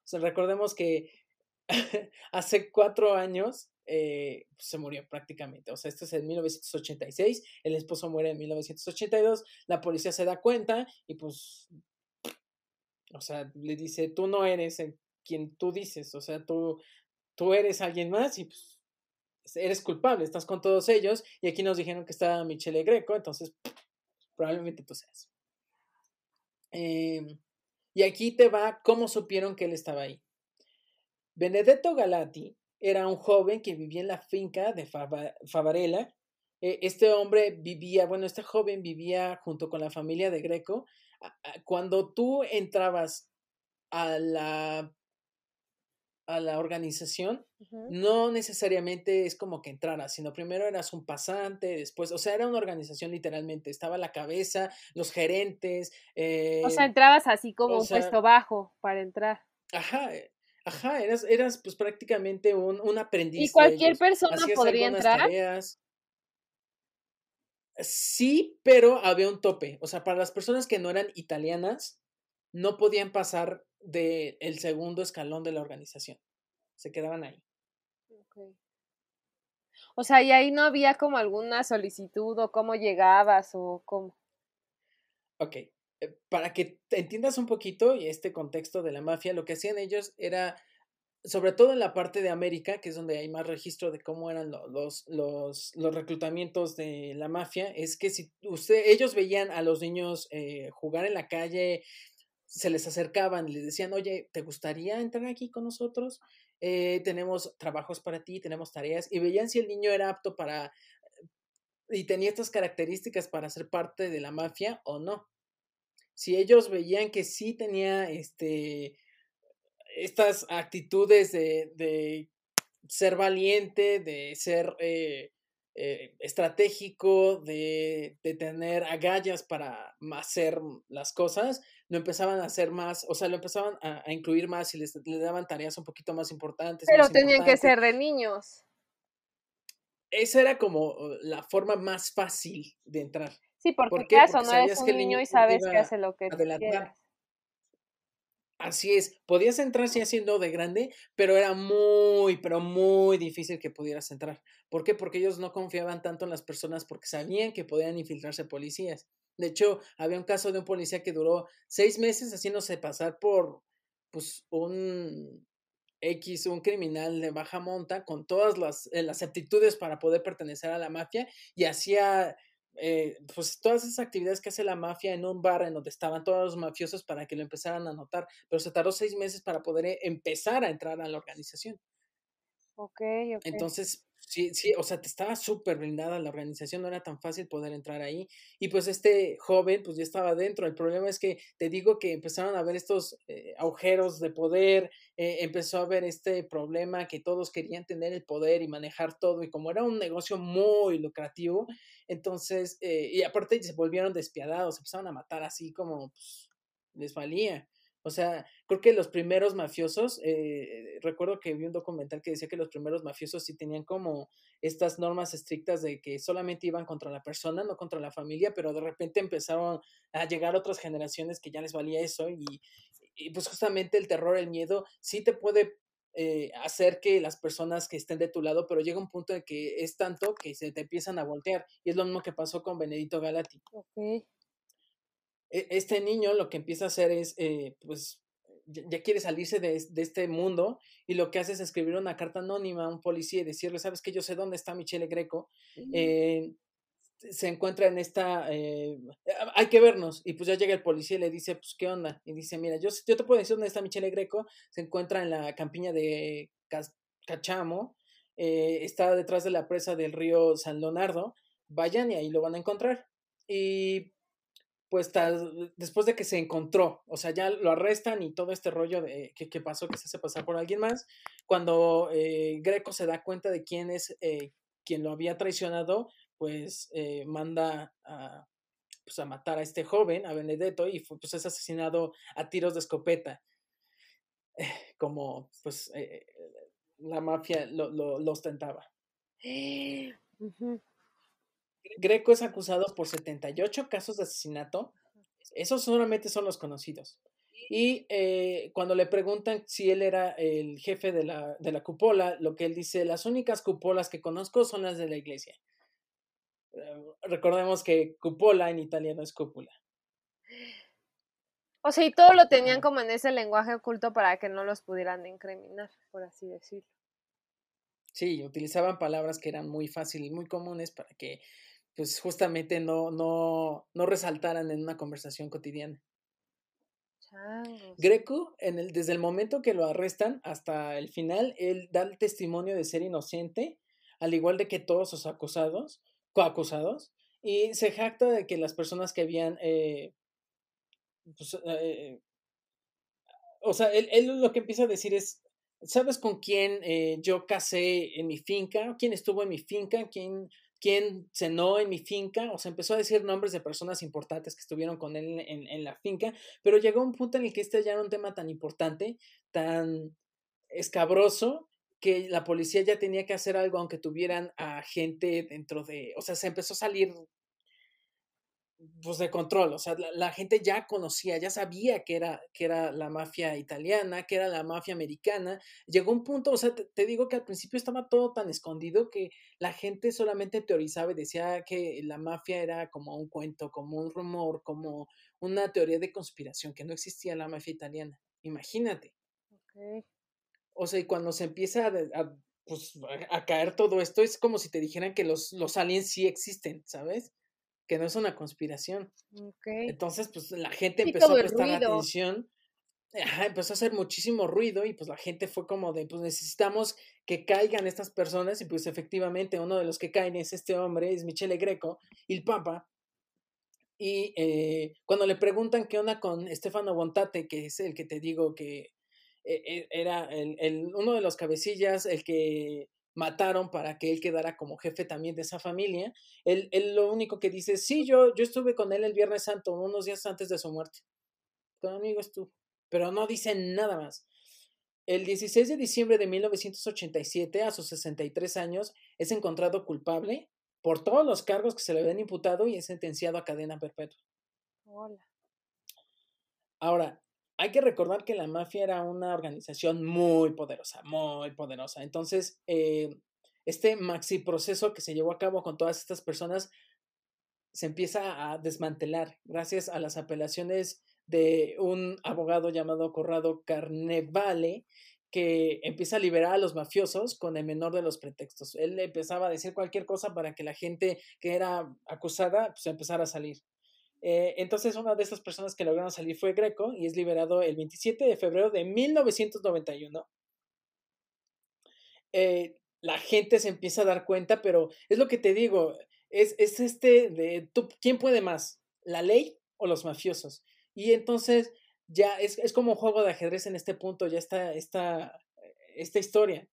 [SPEAKER 2] sea, recordemos que (laughs) hace cuatro años eh, se murió prácticamente. O sea, esto es en 1986, el esposo muere en 1982, la policía se da cuenta y pues, o sea, le dice, tú no eres el, quien tú dices, o sea, tú, tú eres alguien más y pues eres culpable, estás con todos ellos y aquí nos dijeron que estaba Michele Greco, entonces probablemente tú seas. Em, y aquí te va cómo supieron que él estaba ahí. Benedetto Galati era un joven que vivía en la finca de Favarella. E, este hombre vivía, bueno, este joven vivía junto con la familia de Greco. Cuando tú entrabas a la a la organización, no necesariamente es como que entraras, sino primero eras un pasante, después, o sea, era una organización literalmente, estaba la cabeza, los gerentes.
[SPEAKER 1] o sea, eh, entrabas así como un puesto bajo para entrar.
[SPEAKER 2] Ajá, eh, ajá, eras, eras pues prácticamente un, un aprendiz.
[SPEAKER 1] ¿Y cualquier persona podría entrar?
[SPEAKER 2] Sí, pero había un tope. O sea, para las personas que no eran italianas, no podían pasar del el segundo escalón de la organización. Se quedaban ahí.
[SPEAKER 1] O sea, y ahí no había como alguna solicitud o cómo llegabas o cómo.
[SPEAKER 2] Ok, eh, para que entiendas un poquito este contexto de la mafia, lo que hacían ellos era, sobre todo en la parte de América, que es donde hay más registro de cómo eran los, los, los reclutamientos de la mafia, es que si usted, ellos veían a los niños eh, jugar en la calle, se les acercaban les decían, oye, ¿te gustaría entrar aquí con nosotros? Eh, tenemos trabajos para ti, tenemos tareas, y veían si el niño era apto para y tenía estas características para ser parte de la mafia o no. Si ellos veían que sí tenía este estas actitudes de, de ser valiente, de ser eh, eh, estratégico, de, de, tener agallas para hacer las cosas, lo empezaban a hacer más, o sea, lo empezaban a, incluir más y les, daban tareas un poquito más importantes.
[SPEAKER 1] Pero tenían que ser de niños.
[SPEAKER 2] Esa era como uh, la forma más fácil de entrar.
[SPEAKER 1] Sí, porque ¿Por caso no eres un niño y sabes que hace lo que quieras.
[SPEAKER 2] Así es, podías entrar sí haciendo de grande, pero era muy, pero muy difícil que pudieras entrar. ¿Por qué? Porque ellos no confiaban tanto en las personas porque sabían que podían infiltrarse policías. De hecho, había un caso de un policía que duró seis meses haciéndose pasar por, pues, un X, un criminal de baja monta con todas las, eh, las aptitudes para poder pertenecer a la mafia y hacía eh, pues todas esas actividades que hace la mafia en un bar en donde estaban todos los mafiosos para que lo empezaran a notar, pero se tardó seis meses para poder eh, empezar a entrar a la organización.
[SPEAKER 1] Ok.
[SPEAKER 2] Entonces, Sí, sí, o sea, te estaba súper blindada la organización, no era tan fácil poder entrar ahí. Y pues este joven, pues ya estaba dentro. El problema es que te digo que empezaron a ver estos eh, agujeros de poder, eh, empezó a ver este problema que todos querían tener el poder y manejar todo. Y como era un negocio muy lucrativo, entonces, eh, y aparte se volvieron despiadados, empezaron a matar así como pues, les valía. O sea, creo que los primeros mafiosos, eh, recuerdo que vi un documental que decía que los primeros mafiosos sí tenían como estas normas estrictas de que solamente iban contra la persona, no contra la familia, pero de repente empezaron a llegar otras generaciones que ya les valía eso y, y pues justamente el terror, el miedo, sí te puede eh, hacer que las personas que estén de tu lado, pero llega un punto en que es tanto que se te empiezan a voltear. Y es lo mismo que pasó con Benedito Galati.
[SPEAKER 1] Okay.
[SPEAKER 2] E, este niño lo que empieza a hacer es, eh, pues, ya, quiere salirse de, este mundo y lo que hace es escribir una carta anónima a un policía y decirle, sabes que yo sé dónde está Michele Greco, eh, se encuentra en esta, eh, hay que vernos, y pues ya llega el policía y le dice, pues, ¿qué onda? Y dice, mira, yo, yo te puedo decir dónde está Michele Greco, se encuentra en la campiña de Cachamo, está detrás de la presa del río San Leonardo, vayan y ahí lo van a encontrar. Y pues después de que se encontró, o sea, ya lo arrestan y todo este rollo de que, pasó, que se hace pasar por alguien más, cuando eh, Greco se da cuenta de quién es eh, quien lo había traicionado, pues eh, manda a, pues, a matar a este joven, a Benedetto, y fue, pues es asesinado a tiros de escopeta, (sighs) como pues la mafia lo, lo, ostentaba. (gasps) Greco es acusado por 78 casos de asesinato. Esos solamente son los conocidos. Y eh, cuando le preguntan si él era el jefe de la, de la cupola, lo que él dice, las únicas cupolas que conozco son las de la iglesia. Eh, recordemos que cupola en italiano es cúpula.
[SPEAKER 1] O sea, y todo lo tenían como en ese lenguaje oculto para que no los pudieran incriminar, por así decirlo.
[SPEAKER 2] Sí, utilizaban palabras que eran muy fáciles, muy comunes para que, pues, justamente no, no, no resaltaran en una conversación cotidiana. Greco, en el, desde el momento que lo arrestan hasta el final, él da el testimonio de ser inocente, al igual de que todos sus acusados, coacusados, y se jacta de que las personas que habían, eh, pues, eh, o sea, él, él, lo que empieza a decir es, ¿sabes con quién eh, yo casé en mi finca? ¿Quién estuvo en mi finca? ¿Quién quién cenó en mi finca, o sea, empezó a decir nombres de personas importantes que estuvieron con él en, en, la finca, pero llegó un punto en el que este ya era un tema tan importante, tan escabroso, que la policía ya tenía que hacer algo aunque tuvieran a gente dentro de, o sea, se empezó a salir pues de control, o sea, la, gente ya conocía, ya sabía que era, que era la mafia italiana, que era la mafia americana. Llegó un punto, o sea, te, digo que al principio estaba todo tan escondido que la gente solamente teorizaba y decía que la mafia era como un cuento, como un rumor, como una teoría de conspiración, que no existía la mafia italiana. Imagínate. O sea, y cuando se empieza a, pues, a, caer todo esto, es como si te dijeran que los, los aliens sí existen, ¿sabes? Que no es una conspiración. Entonces, pues la gente empezó a prestar atención, empezó a hacer muchísimo ruido y pues la gente fue como de, pues necesitamos que caigan estas personas y pues efectivamente uno de los que caen es este hombre, es Michele Greco, el Papa. Y eh, cuando le preguntan qué onda con Stefano Bontate, que es el que te digo que eh, eh, era el, el, uno de los cabecillas, el que mataron para que él quedara como jefe también de esa familia. Él, él lo único que dice, sí, yo, yo estuve con él el Viernes Santo, unos días antes de su muerte. Tu amigo estuvo. Pero no dice nada más. El 16 de diciembre de 1987, a sus 63 años, es encontrado culpable por todos los cargos que se le habían imputado y es sentenciado a cadena perpetua. Hola. Ahora, hay que recordar que la mafia era una organización muy poderosa, muy poderosa. Entonces, eh, este maxi proceso que se llevó a cabo con todas estas personas se empieza a desmantelar gracias a las apelaciones de un abogado llamado Corrado Carnevale que empieza a liberar a los mafiosos con el menor de los pretextos. Él empezaba a decir cualquier cosa para que la gente que era acusada pues empezara a salir. Eh, entonces, una de estas personas que lograron salir fue Greco y es liberado el 27 de febrero de 1991. Eh, la gente se empieza a dar cuenta, pero es lo que te digo, es, es este de tú, ¿quién puede más? ¿La ley o los mafiosos? Y entonces ya es, es como un juego de ajedrez en este punto, ya está esta, esta historia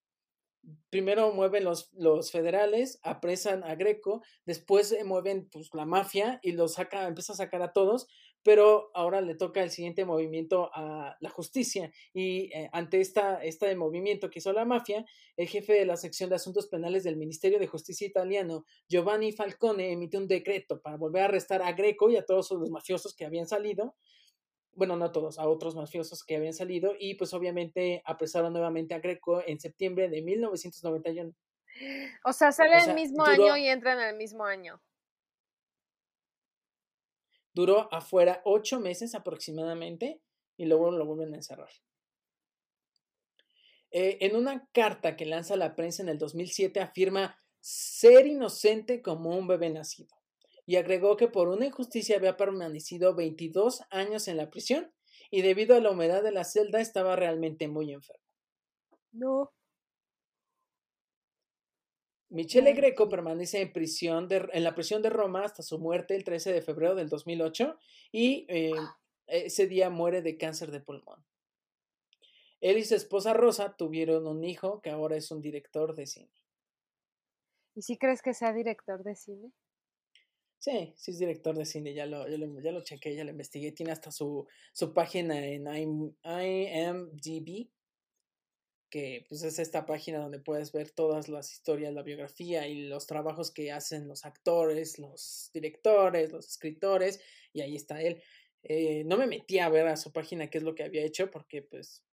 [SPEAKER 2] primero mueven los, los federales, apresan a Greco, después mueven pues, la mafia y los saca, empieza a sacar a todos, pero ahora le toca el siguiente movimiento a la justicia y eh, ante esta, este movimiento que hizo la mafia, el jefe de la sección de asuntos penales del Ministerio de Justicia italiano, Giovanni Falcone, emitió un decreto para volver a arrestar a Greco y a todos los mafiosos que habían salido bueno, no a todos, a otros mafiosos que habían salido y pues obviamente apresaron nuevamente a Greco en septiembre de 1991.
[SPEAKER 1] O sea, sale el mismo año y entra en el mismo año.
[SPEAKER 2] Duró afuera ocho meses aproximadamente y luego lo vuelven a encerrar. Eh, en una carta que lanza la prensa en el 2007 afirma ser inocente como un bebé nacido y agregó que por una injusticia había permanecido 22 años en la prisión y debido a la humedad de la celda estaba realmente muy enfermo. No. Michele Greco permanece en, prisión en la prisión de Roma hasta su muerte el 13 de febrero del 2008 y eh, ese día muere de cáncer de pulmón. Él y su esposa Rosa tuvieron un hijo que ahora es un director de cine.
[SPEAKER 1] ¿Y si crees que sea director de cine?
[SPEAKER 2] Sí, sí es director de cine, ya lo, ya lo, ya chequé, ya lo investigué, tiene hasta su, su página en IMDb. que pues es esta página donde puedes ver todas las historias, la biografía y los trabajos que hacen los actores, los directores, los escritores, y ahí está él. Eh, no me metí a ver a su página qué es lo que había hecho porque pues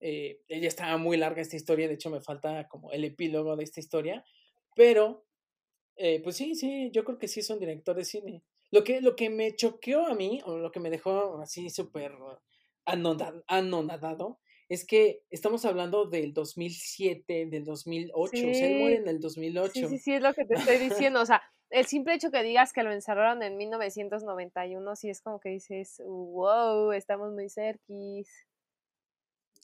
[SPEAKER 2] eh, ella estaba muy larga esta historia, de hecho me falta como el epílogo de esta historia, pero eh, pues sí, sí, yo creo que sí son directores de cine. Lo que, lo que me choqueó a mí, o lo que me dejó así súper anonadado, es que estamos hablando del 2007, del 2008, o sea, él muere en el 2008.
[SPEAKER 1] Sí, sí, sí, es lo que te estoy diciendo, o sea, el simple hecho que digas que lo encerraron en 1991, sí es como que dices, wow, estamos muy cerquis.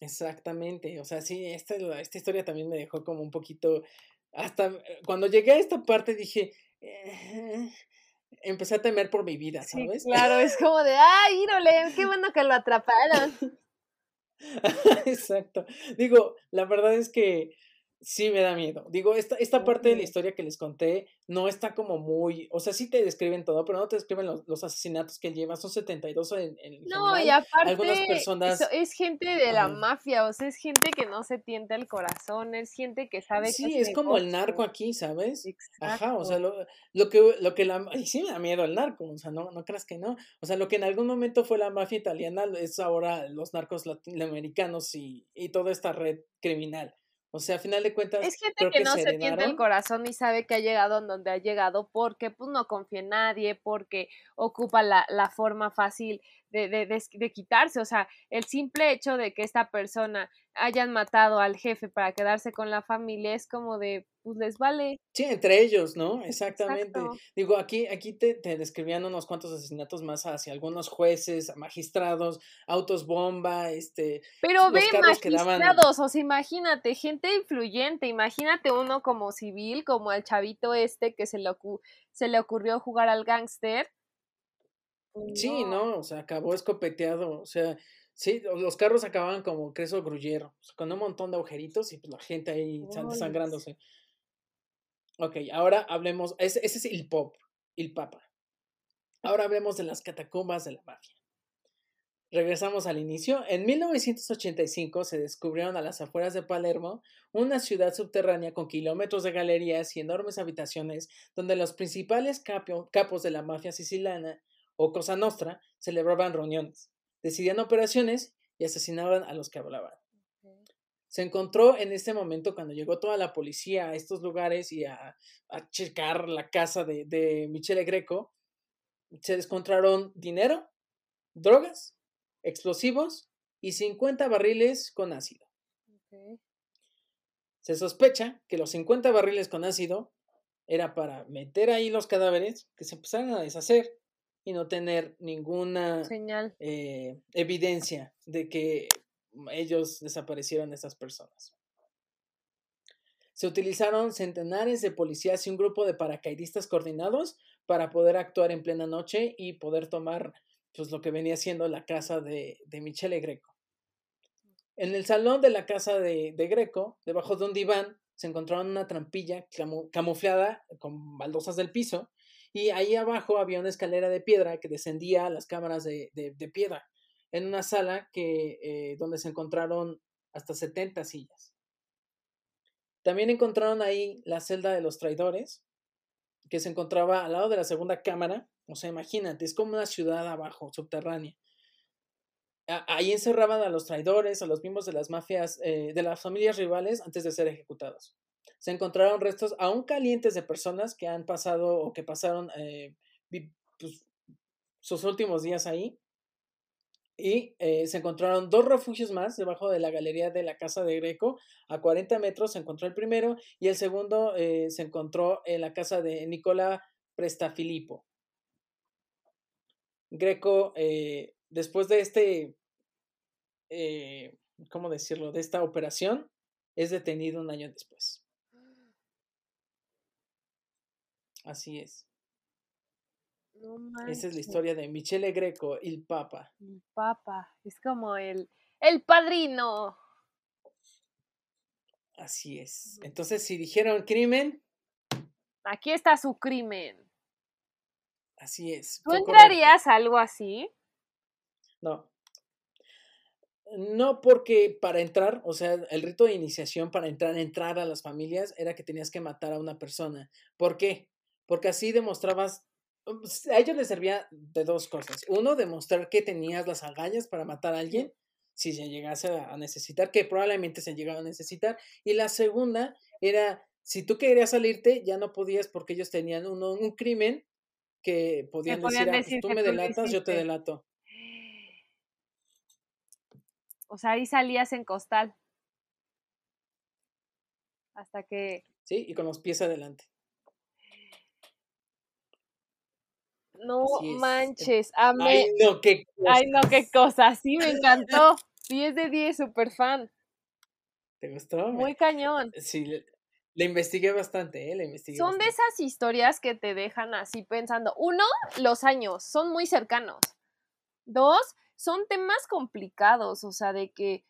[SPEAKER 2] Exactamente, o sea, sí, esta, esta historia también me dejó como un poquito, hasta eh, cuando llegué a esta parte dije, eh, empecé a temer por mi vida, ¿sabes?
[SPEAKER 1] Sí, claro, es como de, ay, írole, qué bueno que lo atraparon. (laughs)
[SPEAKER 2] Exacto. Digo, la verdad es que sí me da miedo. Digo, esta, esta parte de la historia que les conté no está como muy, o sea, sí te describen todo, pero no te describen los, asesinatos que lleva, son 72 en, en
[SPEAKER 1] No, y aparte Algunas personas... es gente de la mafia, o sea, es gente que no se tienta el corazón, es gente que sabe
[SPEAKER 2] sí, es, como el narco aquí, ¿sabes? Ajá, o sea, lo, lo, que, lo que la... Y sí me da miedo el narco, o sea, no, no creas que no. O sea, lo que en algún momento fue la mafia italiana es ahora los narcos latinoamericanos y, y toda esta red criminal. O sea, a final de cuentas.
[SPEAKER 1] Es gente que, no se, tiende el corazón y sabe que ha llegado en donde ha llegado porque pues no confía en nadie, porque ocupa la, la forma fácil de, de, de, quitarse. O sea, el simple hecho de que esta persona hayan matado al jefe para quedarse con la familia es como de, pues les vale.
[SPEAKER 2] Sí, entre ellos, ¿no? Exactamente. Digo, aquí, aquí te, te, describían unos cuantos asesinatos más hacia algunos jueces, magistrados, autos bomba, este.
[SPEAKER 1] Pero ve magistrados, o sea, imagínate, gente influyente, imagínate uno como civil, como el chavito este que se le, se le ocurrió jugar al gángster.
[SPEAKER 2] Sí, no, o sea, acabó escopeteado, o sea, Sí, los carros acababan como queso gruyero, con un montón de agujeritos y pues la gente ahí desangrándose. Ok, ahora hablemos, ese, ese es el pop, el papa. Ahora hablemos de las catacumbas de la mafia. Regresamos al inicio. En 1985 se descubrieron a las afueras de Palermo una ciudad subterránea con kilómetros de galerías y enormes habitaciones donde los principales capos de la mafia siciliana o Cosa Nostra celebraban reuniones decidían operaciones y asesinaban a los que hablaban. Se encontró en este momento cuando llegó toda la policía a estos lugares y a, checar la casa de, de Michele Greco. Se encontraron dinero, drogas, explosivos y 50 barriles con ácido. Se sospecha que los 50 barriles con ácido era para meter ahí los cadáveres que se empezaran a deshacer y no tener ninguna
[SPEAKER 1] señal
[SPEAKER 2] eh, evidencia de que ellos desaparecieron esas personas. Se utilizaron centenares de policías y un grupo de paracaidistas coordinados para poder actuar en plena noche y poder tomar pues, lo que venía siendo la casa de, de Michele Greco. En el salón de la casa de, de Greco, debajo de un diván, se encontraron una trampilla camuflada con baldosas del piso y ahí abajo había una escalera de piedra que descendía a las cámaras de, de, piedra, en una sala que, eh, donde se encontraron hasta 70 sillas. También encontraron ahí la celda de los traidores, que se encontraba al lado de la segunda cámara. O sea, imagínate, es como una ciudad abajo, subterránea. Ahí encerraban a los traidores, a los miembros de las mafias, eh, de las familias rivales antes de ser ejecutados se encontraron restos aún calientes de personas que han pasado o que pasaron eh, pues, sus últimos días ahí. Y eh, se encontraron dos refugios más debajo de la galería de la casa de Greco. A 40 metros se encontró el primero y el segundo eh, se encontró en la casa de Nicola Prestafilipo. Greco, después de este, ¿cómo decirlo?, de esta operación, es detenido un año después. Así es. Esa es la historia de Michele Greco, el Papa.
[SPEAKER 1] El Papa, es como el, el padrino.
[SPEAKER 2] Así es. Entonces, si dijeron crimen.
[SPEAKER 1] Aquí está su crimen.
[SPEAKER 2] Así es.
[SPEAKER 1] ¿Tú entrarías a algo así?
[SPEAKER 2] No. No, porque para entrar, o sea, el rito de iniciación para entrar, entrar a las familias era que tenías que matar a una persona. ¿Por qué? Porque así demostrabas, pues, a ellos les servía de dos cosas. Uno, demostrar que tenías las agallas para matar a alguien, si se llegase a necesitar, que probablemente se llegaba a necesitar. Y la segunda era, si tú querías salirte, ya no podías porque ellos tenían uno, un crimen que podían, decir, ah, pues, tú me delatas, yo te delato.
[SPEAKER 1] O sea, ahí salías en costal. Hasta que.
[SPEAKER 2] Sí, y con los pies adelante.
[SPEAKER 1] No manches, amé. Ay, no, qué cosa. Ay, no, qué cosa. Sí, me (laughs) encantó. 10 de 10, super fan.
[SPEAKER 2] ¿Te gustó?
[SPEAKER 1] Muy cañón.
[SPEAKER 2] Sí, le, investigué bastante, ¿eh? Le investigué
[SPEAKER 1] son de esas historias que te dejan así pensando. Uno, los años, son muy cercanos. Dos, son temas complicados, o sea, de que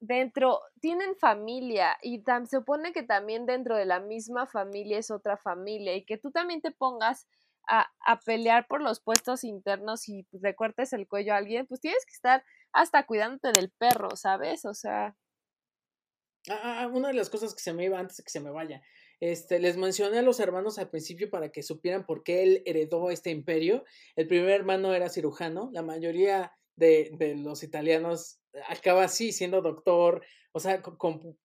[SPEAKER 1] dentro tienen familia y se supone que también dentro de la misma familia es otra familia y que tú también te pongas a, pelear por los puestos internos y recortes el cuello a alguien, pues tienes que estar hasta cuidándote del perro, ¿sabes? O sea...
[SPEAKER 2] Ah, ah, una de las cosas que se me iba antes de que se me vaya. Este, les mencioné a los hermanos al principio para que supieran por qué él heredó este imperio. El primer hermano era cirujano, la mayoría de, los italianos acaba así, siendo doctor, o sea, con,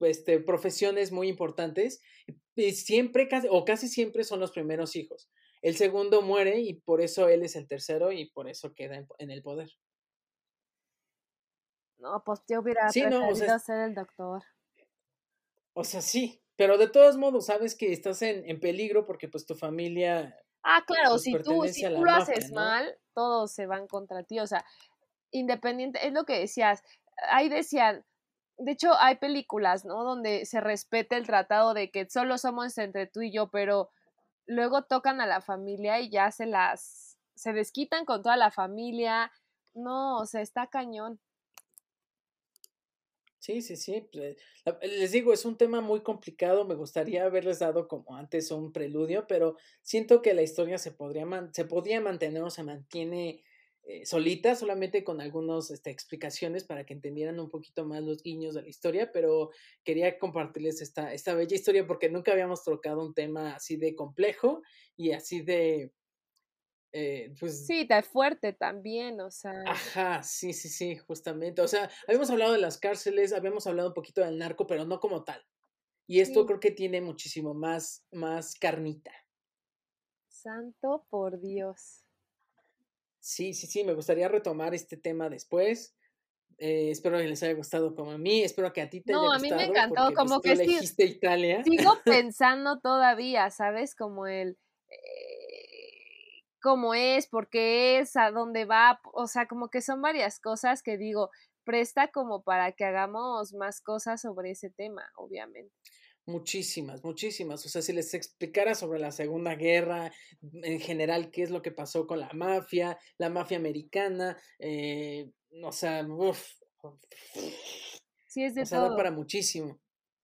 [SPEAKER 2] este, profesiones muy importantes, y siempre, o casi siempre son los primeros hijos. El segundo muere y por eso él es el tercero y por eso queda en, el poder.
[SPEAKER 1] No, pues yo hubiera sí, preferido ser el doctor.
[SPEAKER 2] O sea, sí, pero de todos modos, sabes que estás en, en peligro porque pues tu familia...
[SPEAKER 1] Ah, claro, pues, si tú, si tú lo haces mal, todos se van contra ti. O sea, independiente, es lo que decías. Ahí decían, de hecho hay películas, ¿no? Donde se respeta el tratado de que solo somos entre tú y yo, pero luego tocan a la familia y ya se las, se desquitan con toda la familia. No, o sea, está cañón.
[SPEAKER 2] Sí, sí, sí. Pues, les digo, es un tema muy complicado. Me gustaría haberles dado como antes un preludio, pero siento que la historia se podría se podía mantener o se mantiene eh, solita, solamente con algunas este, explicaciones para que entendieran un poquito más los guiños de la historia, pero quería compartirles esta, esta bella historia porque nunca habíamos tocado un tema así de complejo y así de, eh, pues,
[SPEAKER 1] sí, está fuerte también, o sea.
[SPEAKER 2] Ajá, sí, sí, sí, justamente. O sea, habíamos hablado de las cárceles, habíamos hablado un poquito del narco, pero no como tal. Y esto creo que tiene muchísimo más, más carnita.
[SPEAKER 1] Santo por Dios.
[SPEAKER 2] Sí, sí, sí, me gustaría retomar este tema después. Eh, espero que les haya gustado como a mí, espero que a ti te haya gustado.
[SPEAKER 1] No, a mí me encantó, pues, como que
[SPEAKER 2] elegiste Italia.
[SPEAKER 1] Sigo (laughs) pensando todavía, ¿sabes? Como el... Eh, cómo es, por qué es, a dónde va, o sea, como que son varias cosas que digo, presta como para que hagamos más cosas sobre ese tema, obviamente.
[SPEAKER 2] Muchísimas, muchísimas. O sea, si les explicara sobre la Segunda Guerra, en general, qué es lo que pasó con la mafia, la mafia americana, eh, o sea, uff.
[SPEAKER 1] Sí, es de
[SPEAKER 2] o sea, para muchísimo.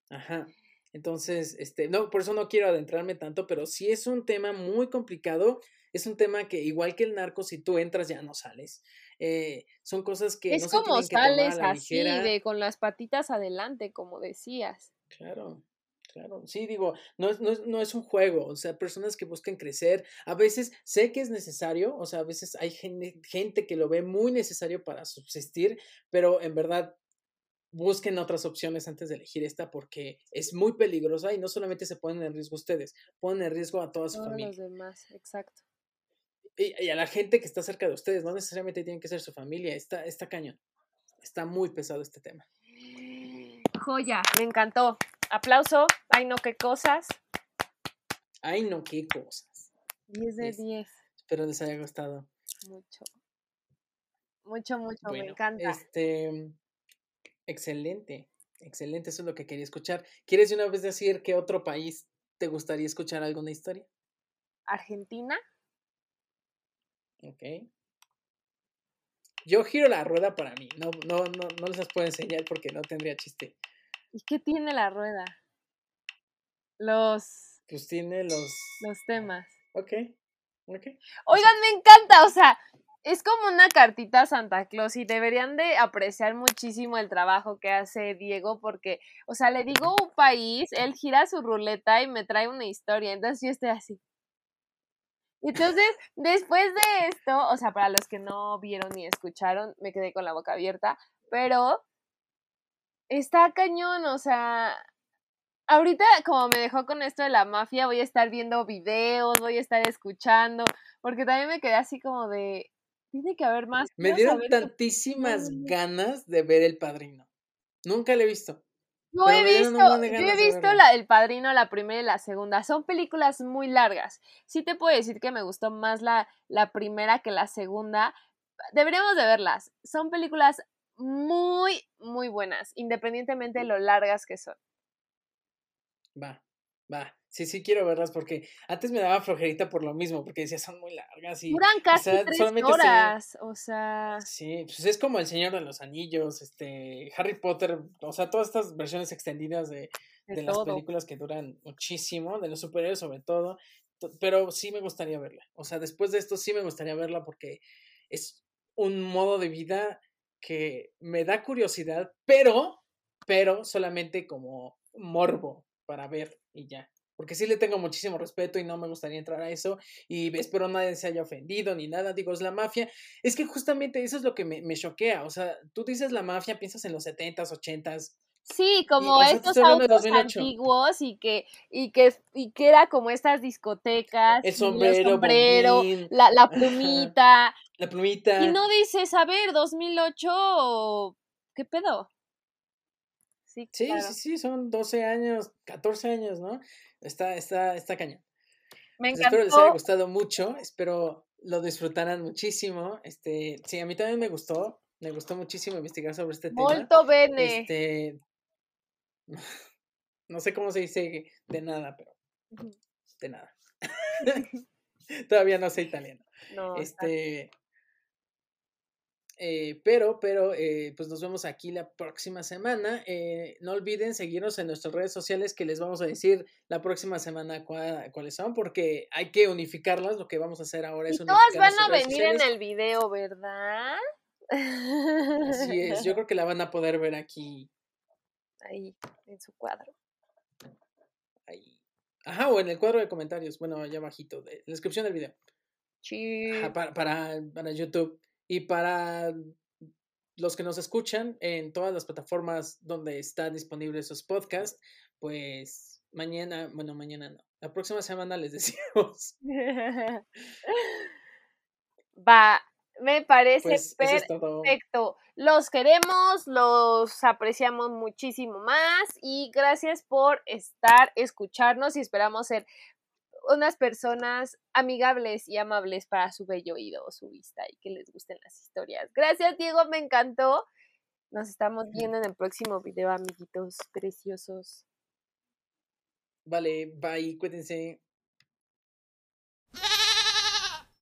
[SPEAKER 2] Ajá. Entonces, este, no, por eso no quiero adentrarme tanto, pero sí es un tema muy complicado es un tema que, igual que el narco, si tú entras ya no sales. Eh, son cosas que...
[SPEAKER 1] Es como sales así, de, con las patitas adelante, como decías.
[SPEAKER 2] Claro. Claro, sí, digo, no es, no, es, no es un juego, o sea, personas que buscan crecer, a veces sé que es necesario, o sea, a veces hay gente, que lo ve muy necesario para subsistir, pero en verdad busquen otras opciones antes de elegir esta porque es muy peligrosa y no solamente se ponen en riesgo ustedes, ponen en riesgo a toda su
[SPEAKER 1] Todos
[SPEAKER 2] familia.
[SPEAKER 1] los demás, exacto
[SPEAKER 2] y, a la gente que está cerca de ustedes, no necesariamente tienen que ser su familia, está, está cañón. Está muy pesado este tema.
[SPEAKER 1] Joya, me encantó. Aplauso. Ay, no, qué cosas.
[SPEAKER 2] Ay, no, qué cosas.
[SPEAKER 1] 10 de 10.
[SPEAKER 2] Espero les haya gustado.
[SPEAKER 1] Mucho. Mucho, mucho, me encanta.
[SPEAKER 2] Este, excelente, excelente, eso es lo que quería escuchar. ¿Quieres de una vez decir qué otro país te gustaría escuchar alguna historia?
[SPEAKER 1] Argentina.
[SPEAKER 2] Ok. Yo giro la rueda para mí. No, no, no, no les puedo enseñar porque no tendría chiste.
[SPEAKER 1] ¿Y qué tiene la rueda? Los.
[SPEAKER 2] Pues tiene los.
[SPEAKER 1] Los temas.
[SPEAKER 2] Ok. Ok.
[SPEAKER 1] Oigan, me encanta. O sea, es como una cartita a Santa Claus y deberían de apreciar muchísimo el trabajo que hace Diego porque, o sea, le digo un país, él gira su ruleta y me trae una historia, entonces yo estoy así. Entonces, después de esto, o sea, para los que no vieron ni escucharon, me quedé con la boca abierta, pero está cañón, o sea, ahorita como me dejó con esto de la mafia, voy a estar viendo videos, voy a estar escuchando, porque también me quedé así como de, tiene que haber más.
[SPEAKER 2] Me dieron tantísimas ganas de ver El Padrino. Nunca lo he visto.
[SPEAKER 1] No he visto, yo he visto la, El Padrino, la primera y la segunda. Son películas muy largas. Sí te puedo decir que me gustó más la, la primera que la segunda. Deberíamos de verlas. Son películas muy, muy buenas, independientemente de lo largas que son.
[SPEAKER 2] Va, va. Sí, sí quiero verlas porque antes me daba flojerita por lo mismo, porque decía son muy largas y...
[SPEAKER 1] Duran casi tres horas, o sea...
[SPEAKER 2] Sí, pues es como El Señor de los Anillos, este, Harry Potter, o sea, todas estas versiones extendidas de, de, las películas que duran muchísimo, de los superhéroes sobre todo, pero sí me gustaría verla, o sea, después de esto sí me gustaría verla porque es un modo de vida que me da curiosidad, pero, pero solamente como morbo para ver y ya porque sí le tengo muchísimo respeto y no me gustaría entrar a eso y espero nadie se haya ofendido ni nada, digo, es la mafia, es que justamente eso es lo que me, me choquea, o sea, tú dices la mafia, piensas en los 70s, 80s.
[SPEAKER 1] Sí, como estos autos antiguos y que, y que, y que era como estas discotecas.
[SPEAKER 2] El sombrero,
[SPEAKER 1] sombrero la, la plumita.
[SPEAKER 2] La plumita.
[SPEAKER 1] Y no dices, a ver, 2008, ¿qué pedo?
[SPEAKER 2] Sí, sí, sí, sí, son 12 años, 14 años, ¿no? Está, está, está cañón.
[SPEAKER 1] Me encantó.
[SPEAKER 2] espero les haya gustado mucho, espero lo disfrutaran muchísimo. Este, sí, a mí también me gustó, me gustó muchísimo investigar sobre este tema.
[SPEAKER 1] Molto bene.
[SPEAKER 2] Este, (laughs) no sé cómo se dice de nada, pero de nada. (laughs) Todavía no sé italiano.
[SPEAKER 1] No,
[SPEAKER 2] este, eh, pero, pero, eh, pues nos vemos aquí la próxima semana. Eh, no olviden seguirnos en nuestras redes sociales que les vamos a decir la próxima semana cuáles son, porque hay que unificarlas. Lo que vamos a hacer ahora es
[SPEAKER 1] y Todas van a venir en el video, ¿verdad?
[SPEAKER 2] Así es, yo creo que la van a poder ver aquí.
[SPEAKER 1] Ahí, en su cuadro.
[SPEAKER 2] Ahí. Ajá, o en el cuadro de comentarios. Bueno, allá abajito, de la descripción del video.
[SPEAKER 1] Sí.
[SPEAKER 2] para, para, para YouTube. Y para los que nos escuchan en todas las plataformas donde están disponibles esos podcasts, pues mañana, bueno, mañana no, la próxima semana les (laughs) decimos.
[SPEAKER 1] Va, me parece pues, perfecto. Los queremos, los apreciamos muchísimo más y gracias por estar, escucharnos y esperamos ser unas personas amigables y amables para su bello oído o su vista y que les gusten las historias. Gracias, Diego, me encantó. Nos estamos viendo en el próximo video, amiguitos preciosos.
[SPEAKER 2] Vale, bye, cuídense.